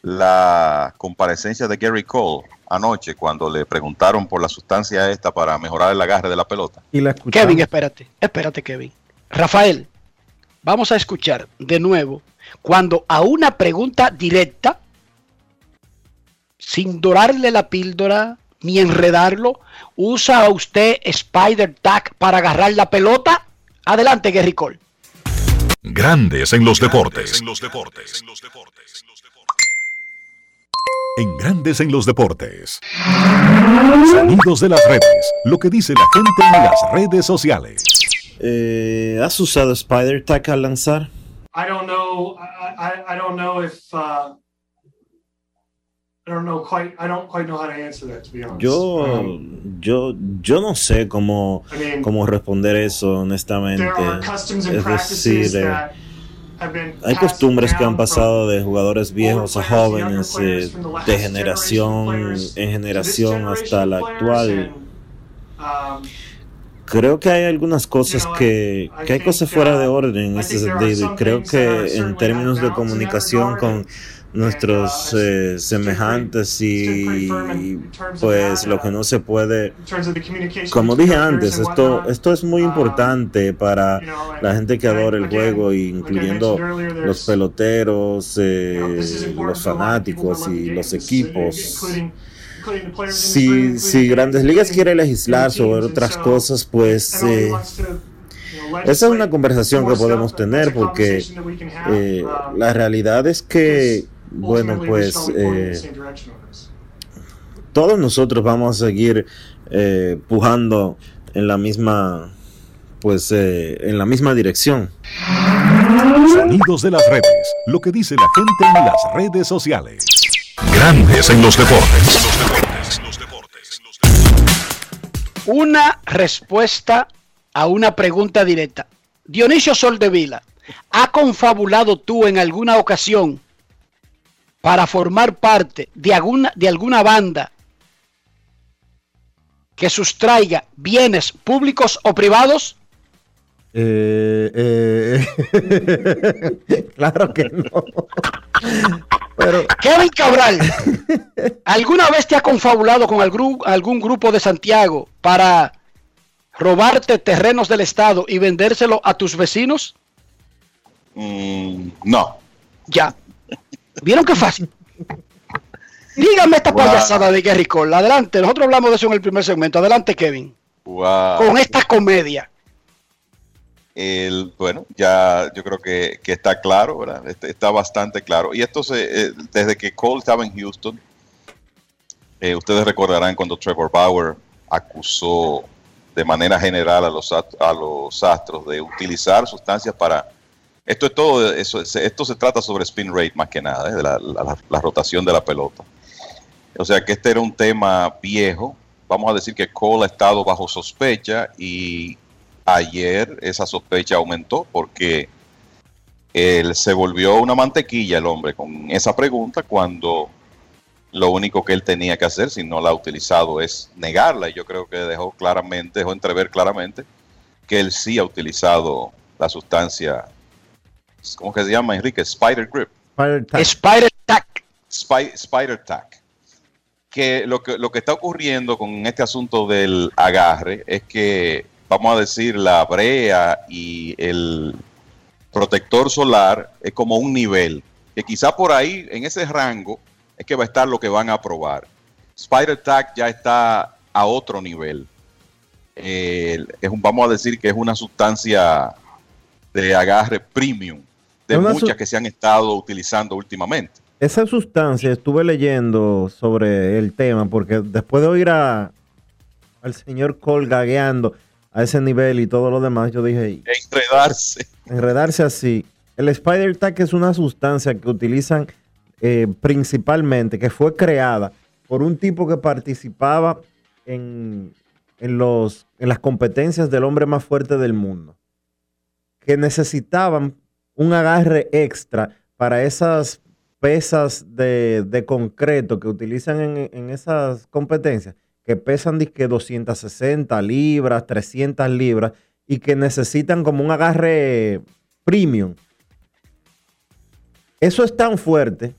la comparecencia de Gary Cole anoche cuando le preguntaron por la sustancia esta para mejorar el agarre de la pelota?
Y la.
Kevin, espérate, espérate, Kevin. Rafael, vamos a escuchar de nuevo cuando a una pregunta directa, sin dorarle la píldora ni enredarlo, usa a usted Spider Tag para agarrar la pelota. Adelante, Gary Cole.
Grandes en los deportes. En Grandes en los Deportes. Sonidos de las redes. Lo que dice la gente en las redes sociales.
Eh, ¿Has usado Spider Tag al lanzar?
I don't know. I, I, I don't know if. Uh, I don't know quite. I don't quite know how to answer that, to be honest.
Yo,
Um,
yo, yo no sé cómo,
I mean,
cómo responder eso, honestamente.
there are customs and
Es
practices
decir, eh,
that have been
hay
passed
costumbres que
down
han pasado de jugadores viejos a jóvenes, eh,
from the last
de
generation
generación en
to
generación hasta la
generation
actual.
Um,
Creo que hay algunas cosas que, que hay cosas fuera de orden en ese sentido. Y creo que en términos de comunicación con nuestros eh, semejantes y pues lo que no se puede como dije antes, esto, esto es muy importante para la gente que adora el juego, incluyendo los peloteros, eh, los fanáticos y los equipos. Si, si Grandes Ligas quiere legislar sobre otras cosas, pues eh, esa es una conversación que podemos tener porque eh, la realidad es que, bueno, pues eh, todos nosotros vamos a seguir eh, pujando en la misma, pues, eh, en la misma dirección.
Sonidos de las redes. Lo que dice la gente en las redes sociales. Grandes en los deportes.
Una respuesta a una pregunta directa. Dionisio Soldevila, ¿ha confabulado tú en alguna ocasión para formar parte de alguna, de alguna banda que sustraiga bienes públicos o privados?
Eh, eh, claro que no. Pero,
Kevin Cabral, ¿alguna vez te ha confabulado con algún, algún grupo de Santiago para robarte terrenos del Estado y vendérselo a tus vecinos?
Mm, no.
Ya. ¿Vieron qué fácil? Dígame esta
Wow.
payasada de Gary Cole. Adelante, nosotros hablamos de eso en el primer segmento. Adelante, Kevin.
Wow.
Con esta comedia.
El, bueno, ya yo creo que, que está claro, ¿verdad? Está, está bastante claro. Y esto se, eh, desde que Cole estaba en Houston, eh, ustedes recordarán cuando Trevor Bauer acusó de manera general a los, a los astros de utilizar sustancias para... Esto es todo, eso, esto se trata sobre spin rate más que nada, ¿eh? de la, la- la rotación de la pelota. O sea que este era un tema viejo. Vamos a decir que Cole ha estado bajo sospecha y ayer esa sospecha aumentó porque él se volvió una mantequilla el hombre con esa pregunta cuando lo único que él tenía que hacer si no la ha utilizado es negarla y yo creo que dejó claramente, dejó entrever claramente que él sí ha utilizado la sustancia, ¿cómo que se llama Enrique? Spider Grip.
Spider Tag.
Spider Tack.
Spy- Spider Tack. Que lo, que lo que está ocurriendo con este asunto del agarre es que, vamos a decir, la brea y el protector solar es como un nivel, que quizá por ahí, en ese rango, es que va a estar lo que van a probar. Spider Tack ya está a otro nivel. Eh, es un, vamos a decir que es una sustancia de agarre premium, de
una
muchas que se han estado utilizando últimamente.
Esa sustancia, estuve leyendo sobre el tema, porque después de oír a, al señor Cole gagueando a ese nivel y todo lo demás, yo dije,
Enredarse.
enredarse así. El Spider Tag es una sustancia que utilizan eh, principalmente, que fue creada por un tipo que participaba en, en los, en las competencias del hombre más fuerte del mundo, que necesitaban un agarre extra para esas pesas de, de concreto que utilizan en, en esas competencias, que pesan dizque 260 libras, 300 libras, y que necesitan como un agarre premium. Eso es tan fuerte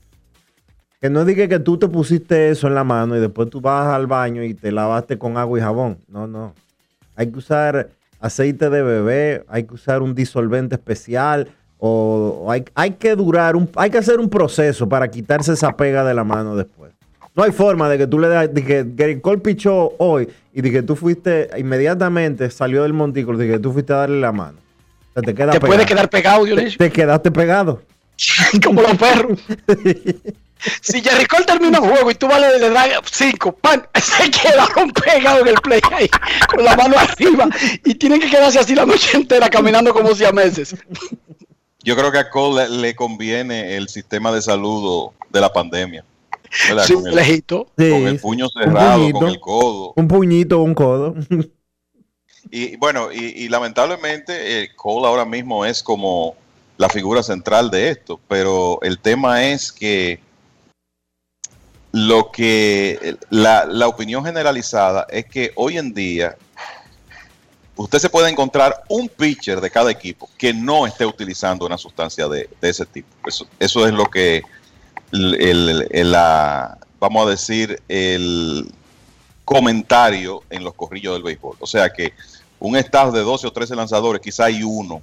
que no diga que tú te pusiste eso en la mano y después tú vas al baño y te lavaste con agua y jabón. No, no. Hay que usar aceite de bebé, hay que usar un disolvente especial o, hay, hay que durar, un, hay que hacer un proceso para quitarse esa pega de la mano después. No hay forma de que tú le das, de que Gary Cole pichó hoy y de que tú fuiste, inmediatamente salió del montículo, de que tú fuiste a darle la mano. O sea, te queda
Te puede
pegado.
quedar pegado, Dionisio.
Te quedaste pegado.
Como los perros. Si Jerry Cole termina el juego y tú vale le das 5, pan, se quedaron pegados en el play ahí, con la mano arriba, y tienen que quedarse así la noche entera caminando como si a meses.
Yo creo que a Cole le, le conviene el sistema de salud de la pandemia. ¿verdad?
Sí,
con, el,
lejito.
Sí,
con el puño cerrado,
puñito.
con el codo.
Un puñito, un codo.
Y bueno, y, y lamentablemente eh, Cole ahora mismo es como la figura central de esto, pero el tema es que lo que la, la opinión generalizada es que hoy en día usted se puede encontrar un pitcher de cada equipo que no esté utilizando una sustancia de, ese tipo. Eso, es lo que el, vamos a decir, el comentario en los corrillos del béisbol. O sea que un staff de 12 o 13 lanzadores, quizá hay uno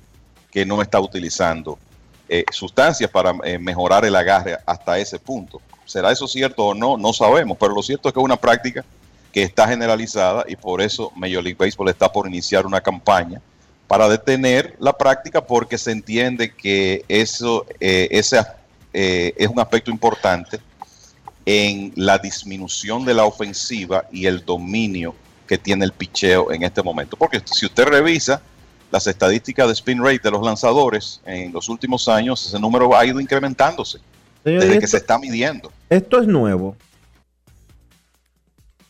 que no está utilizando eh, sustancias para eh, mejorar el agarre hasta ese punto. ¿Será eso cierto o no? No sabemos, pero lo cierto es que es una práctica que está generalizada y por eso Major League Baseball está por iniciar una campaña para detener la práctica porque se entiende que eso eh, ese, eh, es un aspecto importante en la disminución de la ofensiva y el dominio que tiene el picheo en este momento. Porque si usted revisa las estadísticas de spin rate de los lanzadores en los últimos años, ese número ha ido incrementándose
Señor,
desde
y
que
esto,
se está midiendo.
esto es nuevo.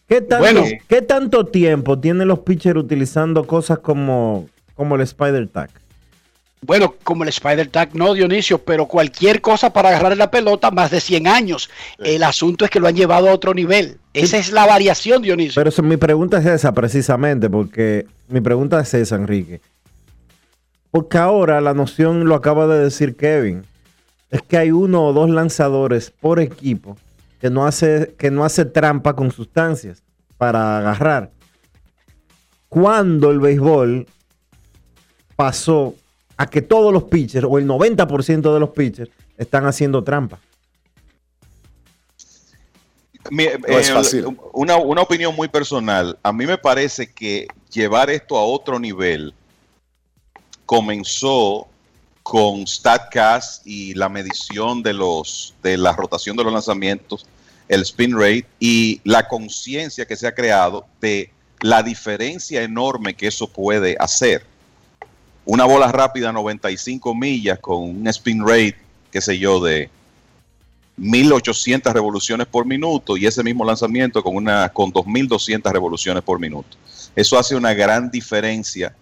¿Qué tanto,
Bueno.
¿Qué tanto tiempo tienen los pitchers utilizando cosas como, como el Spider Tag?
Bueno, como el Spider Tag, no, Dionisio, pero cualquier cosa para agarrar la pelota, más de 100 años. El asunto es que lo han llevado a otro nivel. Esa es la variación, Dionisio.
Pero eso- mi pregunta es esa precisamente, porque mi pregunta es esa, Enrique. Porque ahora la noción lo acaba de decir Kevin. Es que hay uno o dos lanzadores por equipo que no hace, que no hace trampa con sustancias para agarrar. Cuando el béisbol pasó a que todos los pitchers o el 90% de los pitchers están haciendo trampa.
Mi-
No es
eh,
fácil.
Una, una opinión muy personal. A mí me parece que llevar esto a otro nivel comenzó con StatCast y la medición de los de la rotación de los lanzamientos, el spin rate y la conciencia que se ha creado de la diferencia enorme que eso puede hacer. Una bola rápida 95 millas con un spin rate, qué sé yo, de 1800 revoluciones por minuto y ese mismo lanzamiento con una con 2200 revoluciones por minuto. Eso hace una gran diferencia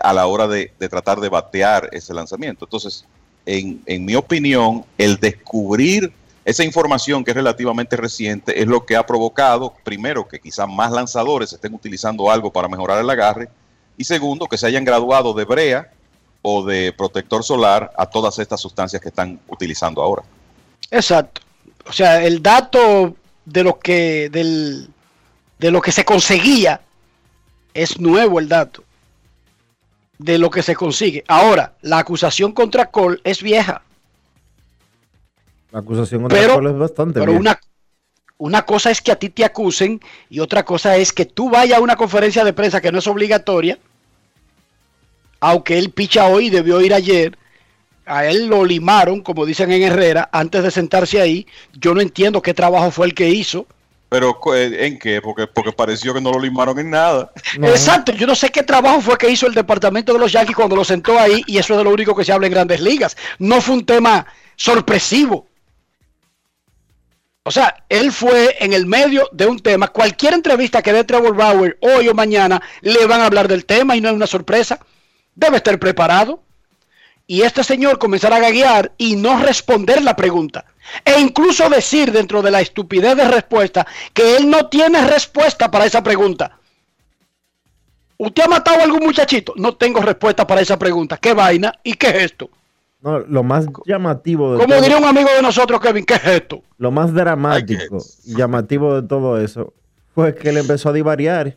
a la hora de, tratar de batear ese lanzamiento. Entonces, en, en mi opinión, el descubrir esa información que es relativamente reciente es lo que ha provocado, primero, que quizás más lanzadores estén utilizando algo para mejorar el agarre y segundo, que se hayan graduado de brea o de protector solar a todas estas sustancias que están utilizando ahora.
Exacto. O sea, el dato de lo que del, de lo que se conseguía es nuevo el dato de lo que se consigue. Ahora, la acusación contra Cole es vieja,
La acusación contra
Pero-
Cole es bastante
pero
bien.
una una cosa es que a ti te acusen y otra cosa es que tú vayas a una conferencia de prensa que no es obligatoria, aunque él picha hoy y debió ir ayer. A él lo limaron, como dicen en Herrera, antes de sentarse ahí. Yo no entiendo qué trabajo fue el que hizo.
Pero eh, ¿en qué? Porque, porque pareció que no lo limaron en nada.
Exacto, yo no sé qué trabajo fue que hizo el departamento de los Yankees cuando lo sentó ahí y eso es de lo único que se habla en grandes ligas. No fue un tema sorpresivo. O sea, él fue en el medio de un tema. Cualquier entrevista que dé Trevor Bauer hoy o mañana le van a hablar del tema y no es una sorpresa. Debe estar preparado. Y este señor comenzará a gaguear y no responder la pregunta. E incluso decir dentro de la estupidez de respuesta que él no tiene respuesta para esa pregunta. ¿Usted ha matado a algún muchachito? No tengo respuesta para esa pregunta. ¿Qué vaina? ¿Y qué es esto?
No, lo más llamativo de
Como
todo-
diría un amigo de nosotros, Kevin, ¿qué es esto?
lo más dramático y llamativo de todo eso fue que él empezó a divariar.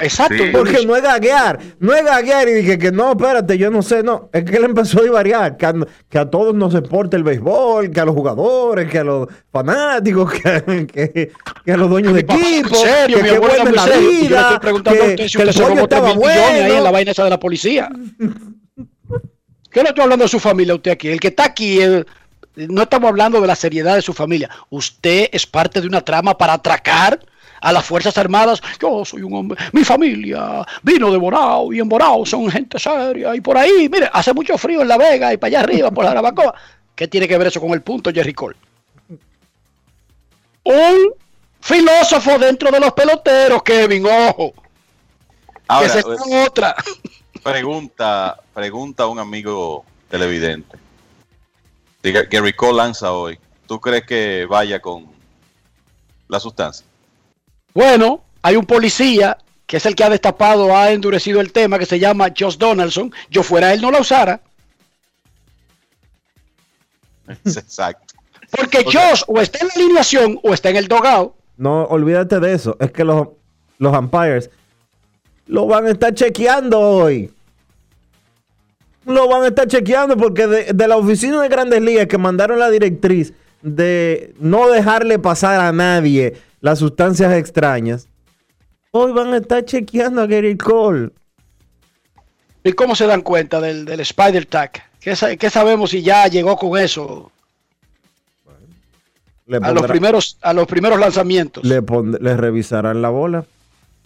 Exacto.
Porque no es gaguear, no es gaguear y dije que no, espérate, yo no sé, no, es que él empezó a divariar, que a, que a todos nos importa el béisbol, que a los jugadores, que a los fanáticos, que, que- que a los dueños de equipo,
serio,
que
mi
qué
abuelo
buena es la
serio. Yo le
vida,
estoy preguntando a
que,
usted si
que el
usted se robó millones ahí en la
bueno.
vaina esa de la policía. ¿Qué le estoy hablando de su familia a usted aquí? El que está aquí, el- no estamos hablando de la seriedad de su familia. Usted es parte de una trama para atracar a las Fuerzas Armadas. Yo soy un hombre, mi familia vino de Bonao y en Bonao son gente seria. Y por ahí, mire, hace mucho frío en La Vega y para allá arriba, por la Jarabacoa. ¿Qué tiene que ver eso con el punto, Jerry Cole? Un filósofo dentro de los peloteros, Kevin, ojo.
Ahora,
Esa es
eh,
otra.
Pregunta, pregunta a un amigo televidente. Diga, Gary Cole lanza hoy. ¿Tú crees que vaya con la sustancia?
Bueno, hay un policía que es el que ha destapado, ha endurecido el tema, que se llama Josh Donaldson. Yo fuera él no la usara.
Exacto.
Porque Josh o está en la alineación o está en el dogado.
No, olvídate de eso. Es que los, los umpires lo van a estar chequeando hoy. Lo van a estar chequeando porque de, de la oficina de Grandes Ligas que mandaron la directriz de no dejarle pasar a nadie las sustancias extrañas, hoy van a estar chequeando a Gary Cole.
¿Y cómo se dan cuenta del, del Spider Tag? ¿Qué, sa- qué sabemos si ya llegó con eso a los primeros a los primeros lanzamientos?
le, pond- le revisarán la bola.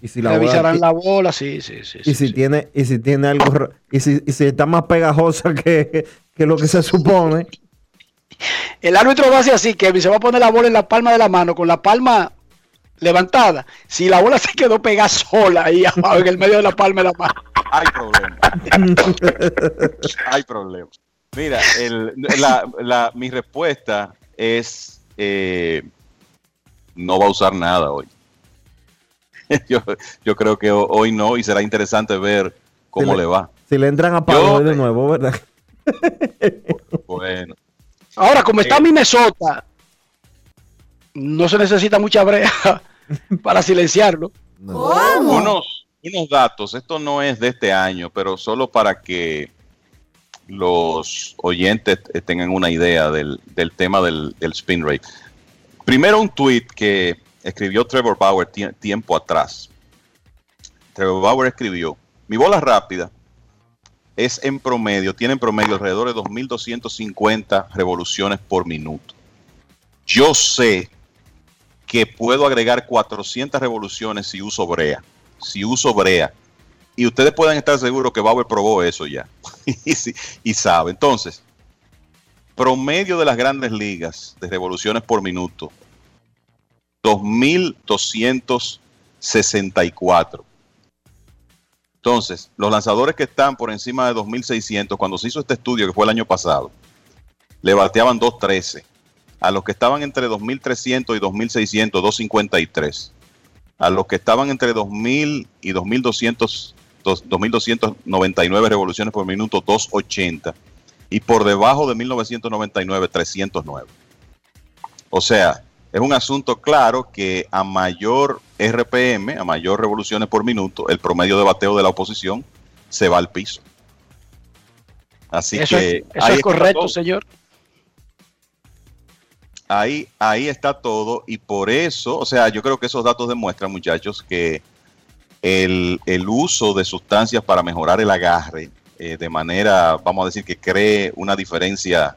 Y si la
Revisarán la bola, sí, sí, sí.
y si tiene y si tiene algo y si, y si está más pegajosa que, que lo que se supone
El árbitro va a hacer así, Kevin, se va a poner la bola en la palma de la mano, con la palma levantada. Si la bola se quedó pegada sola ahí abajo, en el medio de la palma de la mano.
Hay problema. Hay problema. Mira, el- la- la- mi respuesta es eh, no va a usar nada hoy. yo, yo creo que ho- hoy no y será interesante ver cómo le va.
si le entran a
Yo-
palo de nuevo verdad
Bueno,
Ahora, como está
Eh.
Minnesota, no se necesita mucha brea para silenciarlo.
unos, unos datos, esto no es de este año, pero solo para que los oyentes tengan una idea del, del tema del, del spin rate. Primero un tweet que escribió Trevor Bauer tie- tiempo atrás. Trevor Bauer escribió, mi bola rápida es en promedio, tiene en promedio alrededor de 2.250 revoluciones por minuto. Yo sé que puedo agregar 400 revoluciones si uso brea. Si uso brea. Y ustedes pueden estar seguros que Bauer probó eso ya. sí- y sabe. Entonces, promedio de las grandes ligas de revoluciones por minuto, 2.264. Entonces, los lanzadores que están por encima de 2.600, cuando se hizo este estudio, que fue el año pasado, le bateaban 2.13. A los que estaban entre 2.300 y 2.600, 2.53. A los que estaban entre 2.000 y 2.200, dos- 2.299 revoluciones por minuto, 2.80. Y por debajo de 1.999, 309. O sea, es un asunto claro que a mayor RPM, a mayor revoluciones por minuto, el promedio de bateo de la oposición se va al piso. Así
eso
que
es, eso
ahí
es correcto,
todo.
señor.
Ahí, ahí está todo y por eso, o sea, yo creo que esos datos demuestran, muchachos, que el, el uso de sustancias para mejorar el agarre eh, de manera, vamos a decir, que cree una diferencia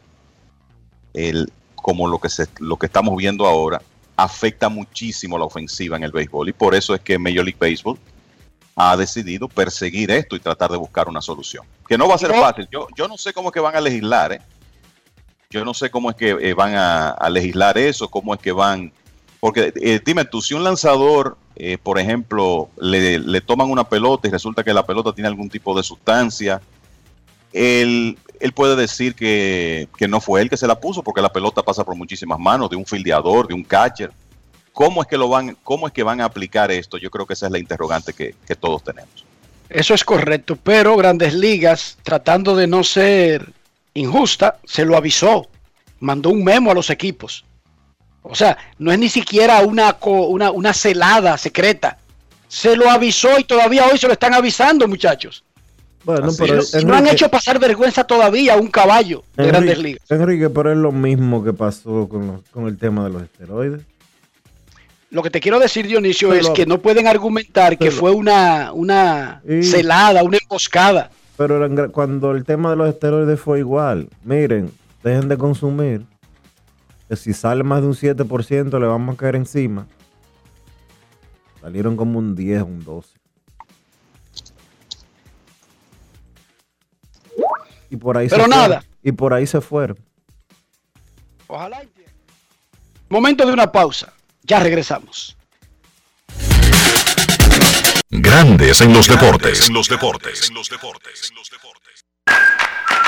el, como lo que, se, lo que estamos viendo ahora, afecta muchísimo la ofensiva en el béisbol y por eso es que Major League Baseball ha decidido perseguir esto y tratar de buscar una solución. Que no va a ser fácil. Yo, yo no sé cómo es que van a legislar, ¿eh? Yo no sé cómo es que eh, van a, a legislar eso, cómo es que van. Porque eh, dime tú, si un lanzador, eh, por ejemplo, le, le toman una pelota y resulta que la pelota tiene algún tipo de sustancia, él, puede decir que, que no fue él que se la puso, porque la pelota pasa por muchísimas manos, de un fildeador, de un catcher. ¿Cómo es que lo van, cómo es que van a aplicar esto? Yo creo que esa es la interrogante que, que todos tenemos.
Eso es correcto, pero Grandes Ligas, tratando de no ser injusta, se lo avisó, mandó un memo a los equipos. O sea, no es ni siquiera una, una, una celada secreta. Se lo avisó y todavía hoy se lo están avisando, muchachos.
Bueno,
Así
pero
es.
Y no han hecho pasar vergüenza todavía a un caballo de
Enrique-
Grandes Ligas.
Enrique, pero es lo mismo que pasó con, los- con el tema de los esteroides.
Lo que te quiero decir, Dionisio,
Pero-
es que no pueden argumentar que fue una, una
Y-
celada, una emboscada.
Pero eran cuando el tema de los esteroides fue igual, miren, dejen de consumir. que si sale más de un 7% le vamos a caer encima. Salieron como un 10, un 12. Y por ahí
Pero
se
nada.
fueron. Y por ahí se fueron.
Ojalá. Momento de una pausa. Ya regresamos.
Grandes en los deportes. En los deportes.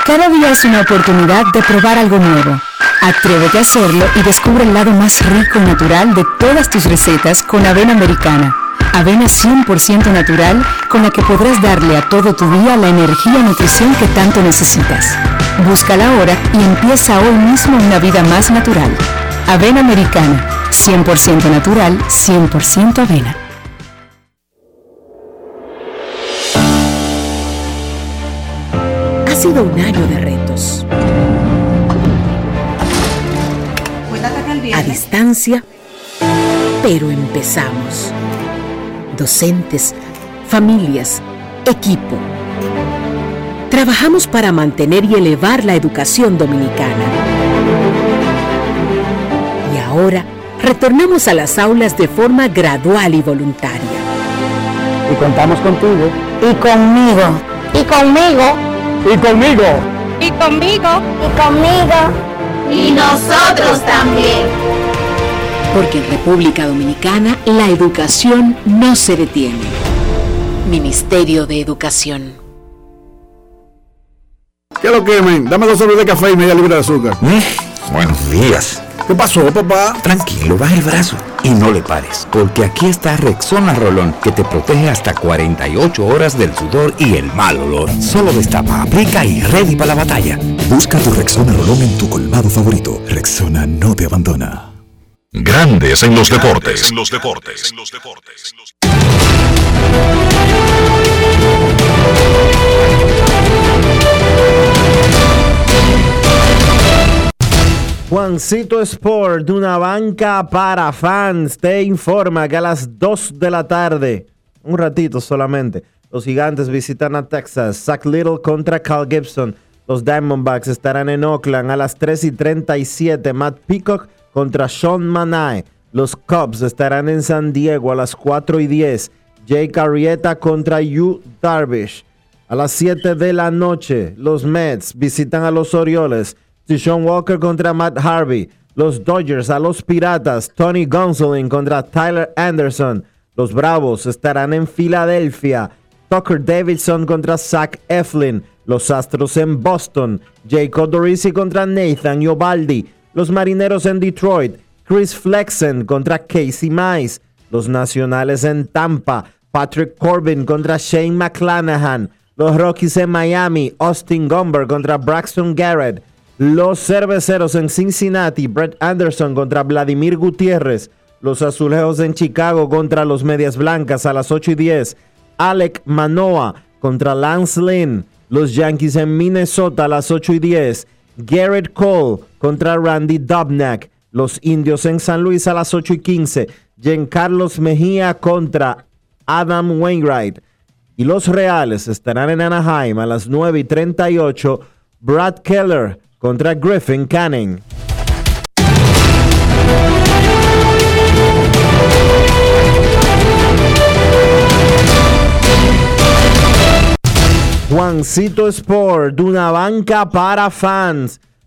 Cada día es una oportunidad de probar algo nuevo. Atrévete a hacerlo y descubre el lado más rico y natural de todas tus recetas con avena americana. Avena 100% natural con la que podrás darle a todo tu día la energía y nutrición que tanto necesitas. Búscala ahora y empieza hoy mismo una vida más natural. Avena americana, 100% natural, 100% avena.
Ha sido un año de retos. A distancia, pero empezamos. Docentes, familias, equipo. Trabajamos para mantener y elevar la educación dominicana. Y ahora retornamos a las aulas de forma gradual y voluntaria.
Y contamos contigo.
Y conmigo.
Y conmigo. Y conmigo.
Y conmigo. Y conmigo.
Y nosotros también.
Porque en República Dominicana la educación no se detiene. Ministerio de Educación.
¿Qué lo que, men? Dame dos sobres de café y media libra de azúcar.
Buenos días.
¿Qué pasó, papá?
Tranquilo, baja el brazo y no le pares, porque aquí está Rexona Rolón, que te protege hasta 48 horas del sudor y el mal olor. Solo destapa, aplica y ready para la batalla.
Busca tu Rexona Rolón en tu colmado favorito. Rexona no te abandona.
Grandes en los deportes. En los deportes.
Juancito Sport, de una banca para fans, te informa que a las 2 de la tarde, un ratito solamente, los gigantes visitan a Texas. Zach Little contra Cal Gibson. Los Diamondbacks estarán en Oakland a las 3 y 37. Matt Peacock contra Sean Manai. Los Cubs estarán en San Diego a las 4 y 10. Jake Arrieta contra Yu Darvish. A las 7 de la noche, los Mets visitan a los Orioles. Tishon Walker contra Matt Harvey. Los Dodgers a los Piratas. Tony Gonsolin contra Tyler Anderson. Los Bravos estarán en Filadelfia. Tucker Davidson contra Zach Eflin. Los Astros en Boston. Jacob Dorisi contra Nathan Yobaldi. Los Marineros en Detroit. Chris Flexen contra Casey Mize. Los Nacionales en Tampa. Patrick Corbin contra Shane McClanahan. Los Rockies en Miami. Austin Gomber contra Braxton Garrett. Los Cerveceros en Cincinnati. Brett Anderson contra Vladimir Gutiérrez. Los Azulejos en Chicago contra los Medias Blancas a las 8 y 10. Alec Manoa contra Lance Lynn. Los Yankees en Minnesota a las 8 y 10. Garrett Cole contra Randy Dobnak. Los Indios en San Luis a las 8 y 15. Giancarlos Mejía contra Adam Wainwright. Y los Reales estarán en Anaheim a las 9 y 38. Brad Keller contra Griffin Canning. Juancito Sport, una banca para fans.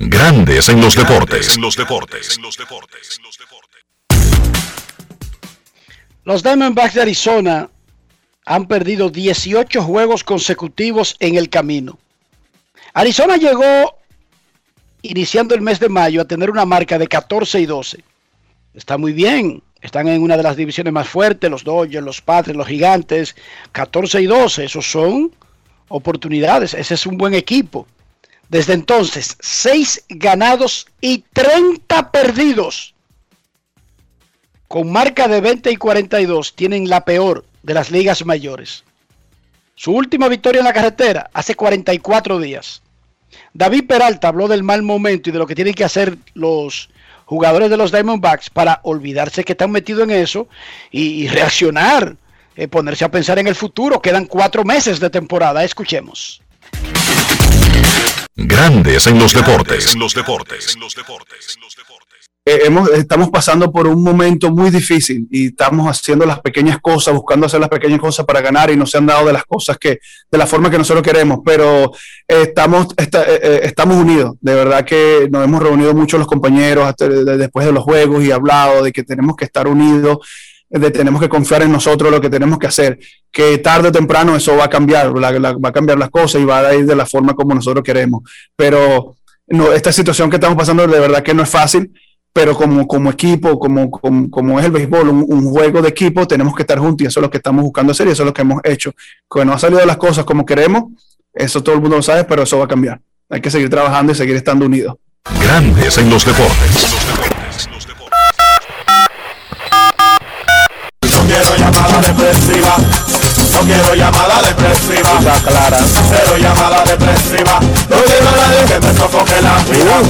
Grandes en los deportes. En los deportes.
Los Diamondbacks de Arizona han perdido 18 juegos consecutivos en el camino. Arizona llegó iniciando el mes de mayo a tener una marca de 14 y 12. Está muy bien. Están en una de las divisiones más fuertes, los Dodgers, los Padres, los Gigantes. 14 y 12, esos son oportunidades. Ese es un buen equipo. Desde entonces, 6 ganados y 30 perdidos. con marca de 20 y 42, tienen la peor de las ligas mayores. Su última victoria en la carretera hace 44 días. David Peralta habló del mal momento y de lo que tienen que hacer los jugadores de los Diamondbacks para olvidarse que están metidos en eso y, reaccionar, eh, ponerse a pensar en el futuro. Quedan cuatro meses de temporada. Escuchemos.
Grandes en los deportes. En los deportes.
Eh, hemos, estamos pasando por un momento muy difícil y estamos haciendo las pequeñas cosas, buscando hacer las pequeñas cosas para ganar y no se han dado de las cosas que, de la forma que nosotros queremos, pero eh, estamos, esta- eh, eh, estamos unidos. De verdad que nos hemos reunido mucho los compañeros hasta de- después de los juegos y hablado de que tenemos que estar unidos, de tenemos que confiar en nosotros lo que tenemos que hacer, que tarde o temprano eso va a cambiar, la- la- va a cambiar las cosas y va a ir de la forma como nosotros queremos. Pero no, esta situación que estamos pasando de verdad que no es fácil pero como, como equipo, como, como, como es el béisbol, un, un juego de equipo, tenemos que estar juntos y eso es lo que estamos buscando hacer y eso es lo que hemos hecho. Que no ha salido las cosas como queremos, eso todo el mundo lo sabe, pero eso va a cambiar. Hay que seguir trabajando y seguir estando unidos.
Grandes en los deportes.
No quiero llamada depresiva. Está clara. Cero llamada depresiva. No quiero a nadie que me sofoque la vida.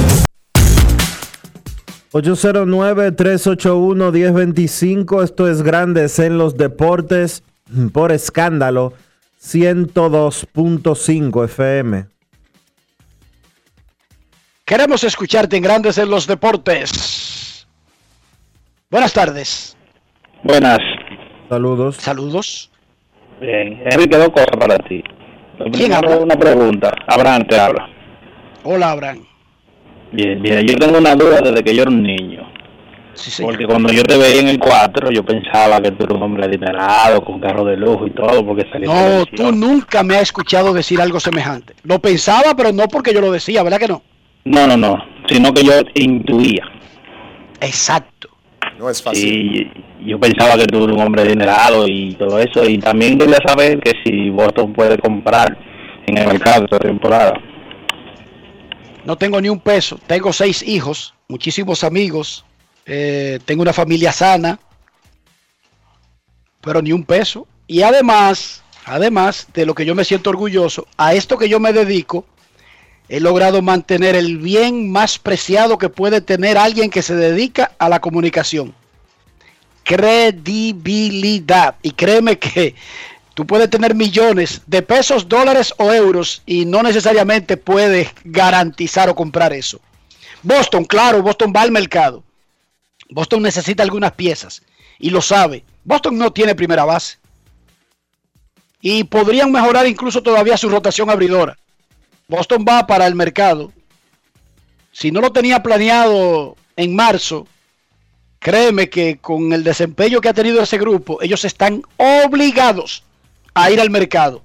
809-381-1025. Esto es Grandes en los Deportes por escándalo 102.5 FM.
Queremos escucharte en Grandes en los Deportes. Buenas tardes.
Buenas.
Saludos.
Saludos.
Bien. Enrique, dos cosas para ti.
¿Quién habla?
Una pregunta. Abraham te habla.
Hola, Abraham.
Bien, bien. Yo tengo una duda desde que yo era un niño. Porque cuando yo te veía en el 4, yo pensaba que tú eras un hombre adinerado, con carro de lujo y todo, porque
No, tú nunca me has escuchado decir algo semejante. Lo pensaba, pero no porque yo lo decía, ¿verdad que no?
No, no, no. Sino que yo intuía.
Exacto.
No es
Y yo pensaba que tú eras un hombre adinerado y todo eso. Y también quería saber que si Boston puede comprar en el mercado esta temporada.
No tengo ni un peso. Tengo seis hijos, muchísimos amigos. eh, tengo una familia sana. Pero ni un peso. Y además, además de lo que yo me siento orgulloso, a esto que yo me dedico, he logrado mantener el bien más preciado que puede tener alguien que se dedica a la comunicación. Credibilidad. Y créeme que tú puedes tener millones de pesos, dólares o euros y no necesariamente puedes garantizar o comprar eso. Boston, claro, Boston va al mercado. Boston necesita algunas piezas y lo sabe. Boston no tiene primera base. Y podrían mejorar incluso todavía su rotación abridora. Boston va para el mercado. Si no lo tenía planeado en marzo, créeme que con el desempeño que ha tenido ese grupo, ellos están obligados a ir al mercado.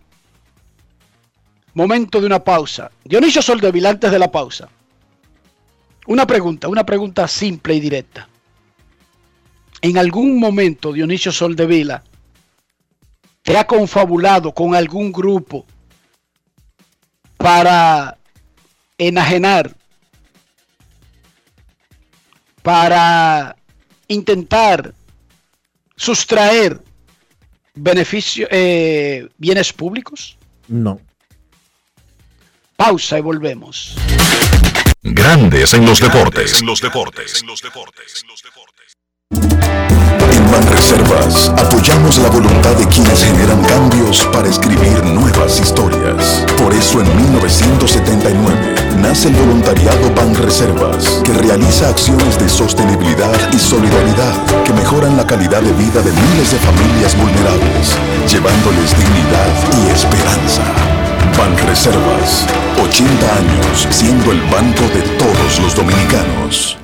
Momento de una pausa. Dionisio Soldevil, antes de la pausa. Una pregunta, una pregunta simple y directa. En algún momento, Dionisio Soldevila, te ha confabulado con algún grupo para enajenar, para intentar sustraer beneficio, eh, bienes públicos?
No.
Pausa y volvemos.
Grandes en los deportes. En los deportes.
En Banreservas apoyamos la voluntad de quienes generan cambios para escribir nuevas historias. Por eso en 1979 nace el voluntariado Banreservas, que realiza acciones de sostenibilidad y solidaridad que mejoran la calidad de vida de miles de familias vulnerables, llevándoles dignidad y esperanza. Banreservas, 80 años siendo el banco de todos los dominicanos.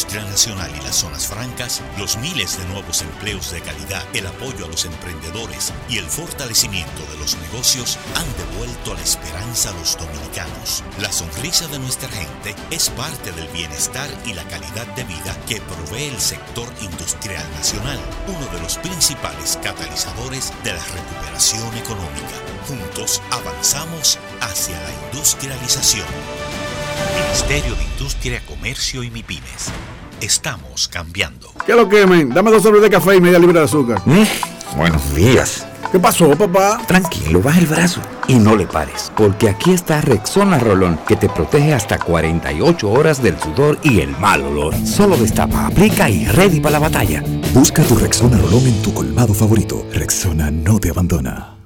industria nacional y las zonas francas, los miles de nuevos empleos de calidad, el apoyo a los emprendedores y el fortalecimiento de los negocios han devuelto la esperanza a los dominicanos. La sonrisa de nuestra gente es parte del bienestar y la calidad de vida que provee el sector industrial nacional, uno de los principales catalizadores de la recuperación económica. Juntos avanzamos hacia la industrialización. Ministerio de Industria, Comercio y MIPIMES. Estamos cambiando.
¿Qué lo quemen? Dame dos sobres de café y media libra de azúcar.
buenos días.
¿Qué pasó, papá?
Tranquilo, baja el brazo y no le pares, porque aquí está Rexona Rolón, que te protege hasta 48 horas del sudor y el mal olor. Solo destapa, aplica y ready para la batalla.
Busca tu Rexona Rolón en tu colmado favorito. Rexona no te abandona.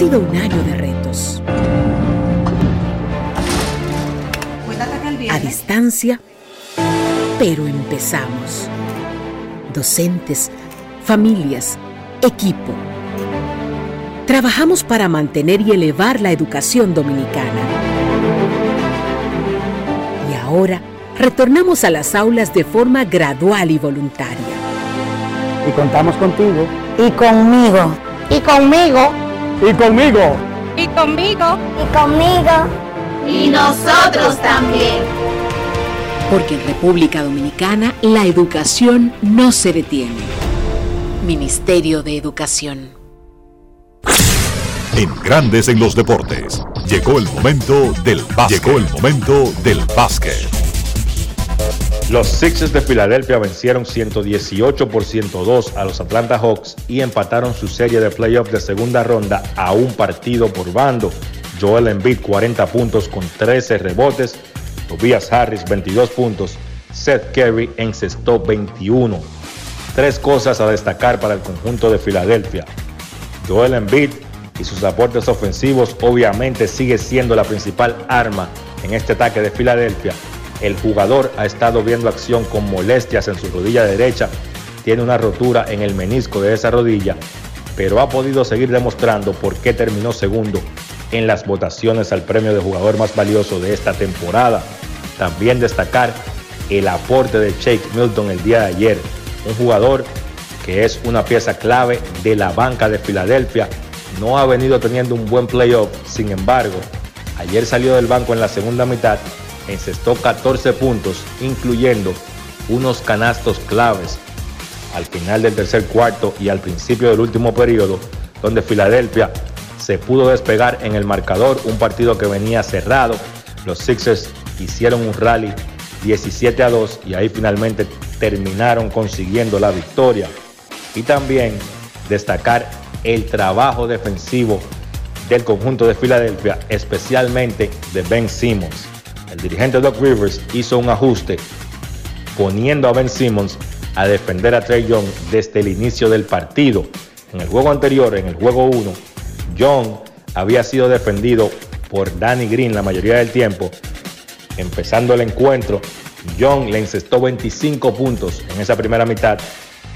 Sido un año de retos. A distancia, pero empezamos. Docentes, familias, equipo. Trabajamos para mantener y elevar la educación dominicana. Y ahora retornamos a las aulas de forma gradual y voluntaria.
Y contamos contigo.
Y conmigo. Y conmigo.
Y conmigo.
Y conmigo. Y conmigo. Y nosotros también.
Porque en República Dominicana la educación no se detiene. Ministerio de Educación.
En Grandes en los Deportes. Llegó el momento del básquet. Llegó el momento del básquet.
Los Sixers de Filadelfia vencieron 118 por 102 a los Atlanta Hawks y empataron su serie de playoffs de segunda ronda a un partido por bando. Joel Embiid 40 puntos con 13 rebotes, Tobias Harris 22 puntos, Seth Curry encestó 21. Tres cosas a destacar para el conjunto de Filadelfia. Joel Embiid y sus aportes ofensivos obviamente sigue siendo la principal arma en este ataque de Filadelfia. El jugador ha estado viendo acción con molestias en su rodilla derecha, tiene una rotura en el menisco de esa rodilla, pero ha podido seguir demostrando por qué terminó segundo en las votaciones al premio de jugador más valioso de esta temporada. También destacar el aporte de Jake Milton el día de ayer, un jugador que es una pieza clave de la banca de Filadelfia. No ha venido teniendo un buen playoff, sin embargo, ayer salió del banco en la segunda mitad, encestó 14 puntos, incluyendo unos canastos claves al final del tercer cuarto y al principio del último periodo, donde Filadelfia se pudo despegar en el marcador, un partido que venía cerrado. Los Sixers hicieron un rally 17 a 2 y ahí finalmente terminaron consiguiendo la victoria. Y también destacar el trabajo defensivo del conjunto de Filadelfia, especialmente de Ben Simmons. El dirigente Doc Rivers hizo un ajuste poniendo a Ben Simmons a defender a Trey Young desde el inicio del partido. En el juego anterior, en el juego 1, Young había sido defendido por Danny Green la mayoría del tiempo. Empezando el encuentro, Young le encestó 25 puntos en esa primera mitad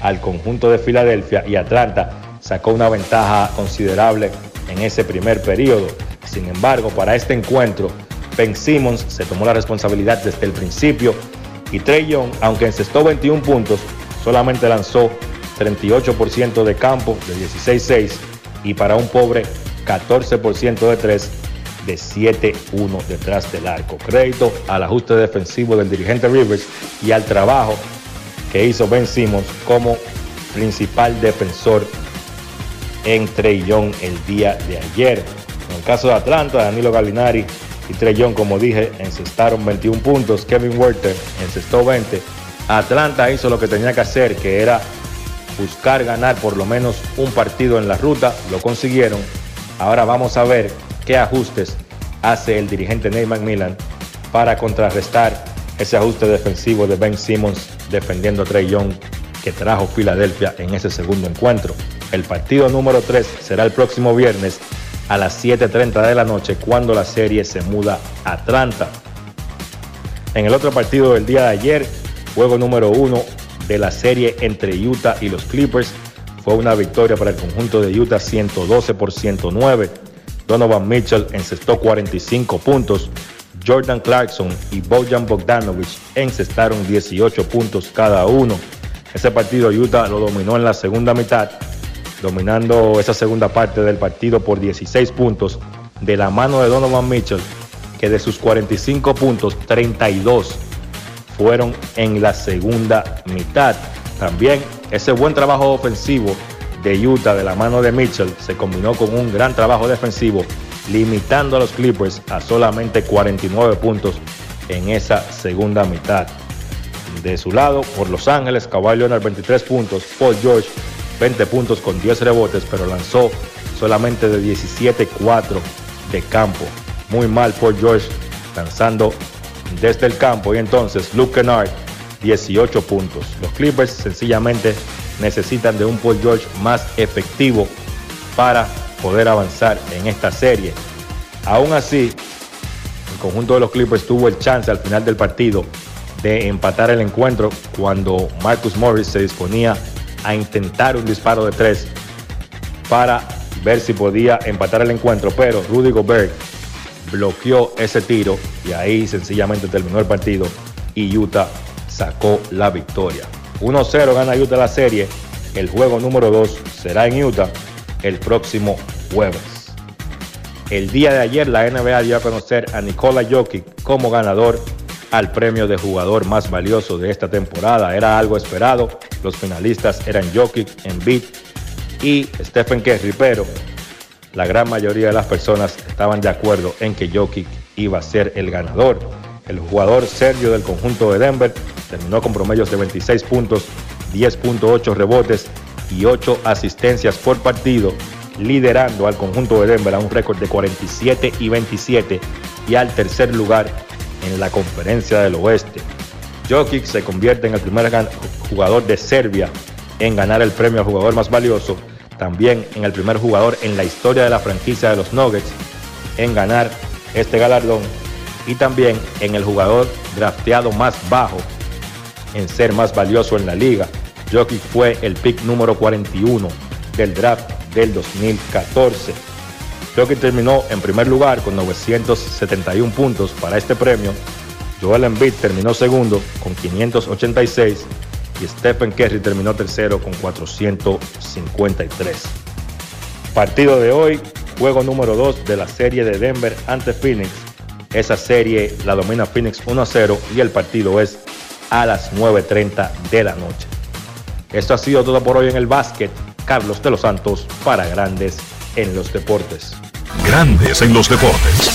al conjunto de Filadelfia y Atlanta sacó una ventaja considerable en ese primer periodo. Sin embargo, para este encuentro, Ben Simmons se tomó la responsabilidad desde el principio y Trey Young, aunque encestó 21 puntos, solamente lanzó 38% de campo de 16-6 y para un pobre 14% de 3 de 7-1 detrás del arco. Crédito al ajuste defensivo del dirigente Rivers y al trabajo que hizo Ben Simmons como principal defensor en Trey Young el día de ayer. En el caso de Atlanta, Danilo Gallinari y Trey Young, como dije, encestaron 21 puntos. Kevin Werther encestó 20. Atlanta hizo lo que tenía que hacer, que era buscar ganar por lo menos un partido en la ruta. Lo consiguieron. Ahora vamos a ver qué ajustes hace el dirigente Nate McMillan para contrarrestar ese ajuste defensivo de Ben Simmons defendiendo a Trey Young que trajo Filadelfia en ese segundo encuentro. El partido número 3 será el próximo viernes a las 7.30 de la noche cuando la serie se muda a Atlanta. En el otro partido del día de ayer, juego número 1 de la serie entre Utah y los Clippers, fue una victoria para el conjunto de Utah 112 por 109. Donovan Mitchell encestó 45 puntos. Jordan Clarkson y Bojan Bogdanovich encestaron 18 puntos cada uno. Ese partido Utah lo dominó en la segunda mitad, dominando esa segunda parte del partido por 16 puntos de la mano de Donovan Mitchell, que de sus 45 puntos, 32 fueron en la segunda mitad. También ese buen trabajo ofensivo de Utah de la mano de Mitchell se combinó con un gran trabajo defensivo, limitando a los Clippers a solamente 49 puntos en esa segunda mitad. De su lado, por Los Ángeles, Kawhi Leonard 23 puntos, Paul George 20 puntos con 10 rebotes, pero lanzó solamente de 17-4 de campo. Muy mal Paul George lanzando desde el campo y entonces Luke Kennard 18 puntos. Los Clippers sencillamente necesitan de un Paul George más efectivo para poder avanzar en esta serie. Aún así, el conjunto de los Clippers tuvo el chance al final del partido de empatar el encuentro cuando Marcus Morris se disponía a intentar un disparo de tres para ver si podía empatar el encuentro, pero Rudy Gobert bloqueó ese tiro y ahí sencillamente terminó el partido y Utah sacó la victoria. 1-0 gana Utah la serie. El juego número 2 será en Utah el próximo jueves. El día de ayer la NBA dio a conocer a Nikola Jokic como ganador al premio de jugador más valioso de esta temporada. Era algo esperado. Los finalistas eran Jokic, Embiid y Stephen Curry, pero la gran mayoría de las personas estaban de acuerdo en que Jokic iba a ser el ganador. El jugador Sergio del conjunto de Denver terminó con promedios de 26 puntos, 10.8 rebotes y 8 asistencias por partido, liderando al conjunto de Denver a un récord de 47 y 27 y al tercer lugar en la conferencia del oeste. Jokic se convierte en el primer jugador de Serbia en ganar el premio a jugador más valioso también en el primer jugador en la historia de la franquicia de los Nuggets en ganar este galardón y también en el jugador drafteado más bajo en ser más valioso en la liga. Jokic fue el pick número 41 del draft del 2014. Jokic terminó en primer lugar con 971 puntos para este premio. Joel Embiid terminó segundo con 586 y Stephen Curry terminó tercero con 453. Partido de hoy, juego número 2 de la serie de Denver ante Phoenix. Esa serie la domina Phoenix 1 0 y el partido es a las 9.30 de la noche. Esto ha sido todo por hoy en el básquet. Carlos de los Santos para Grandes en los Deportes.
Grandes en los Deportes.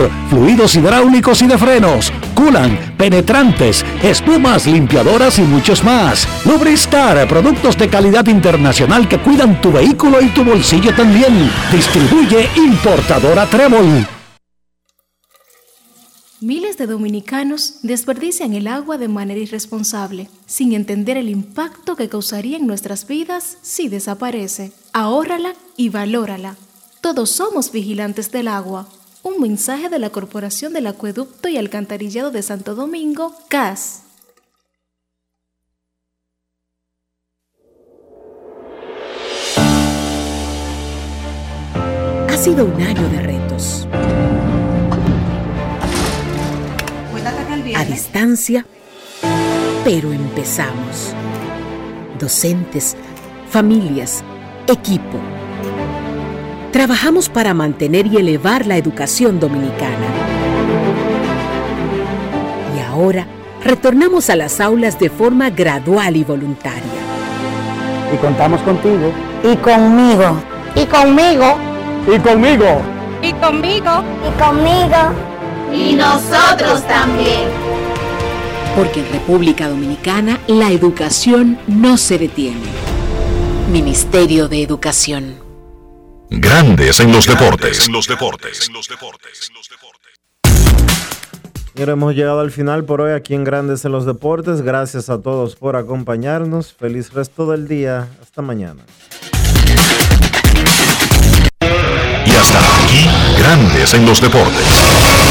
fluidos hidráulicos y de frenos, culan, penetrantes, espumas, limpiadoras y muchos más. Lubristar, productos de calidad internacional que cuidan tu vehículo y tu bolsillo también. Distribuye importadora Trébol.
Miles de dominicanos desperdician el agua de manera irresponsable, sin entender el impacto que causaría en nuestras vidas si desaparece. Ahórrala y valórala. Todos somos vigilantes del agua. Un mensaje de la Corporación del Acueducto y Alcantarillado de Santo Domingo, CAS.
Ha sido un año de retos. A distancia, pero empezamos. Docentes, familias, equipo Trabajamos para mantener y elevar la educación dominicana. Ahora, retornamos a las aulas de forma gradual y voluntaria.
Y contamos contigo.
Y conmigo. Y conmigo.
Y conmigo.
Y conmigo. Y conmigo. Y nosotros también.
Porque en República Dominicana la educación no se detiene. Ministerio de Educación.
Grandes en los deportes. En los deportes. En los deportes.
Mira, hemos llegado al final por hoy aquí en Grandes en los Deportes. Gracias a todos por acompañarnos. Feliz resto del día. Hasta mañana.
Y hasta aquí, Grandes en los Deportes.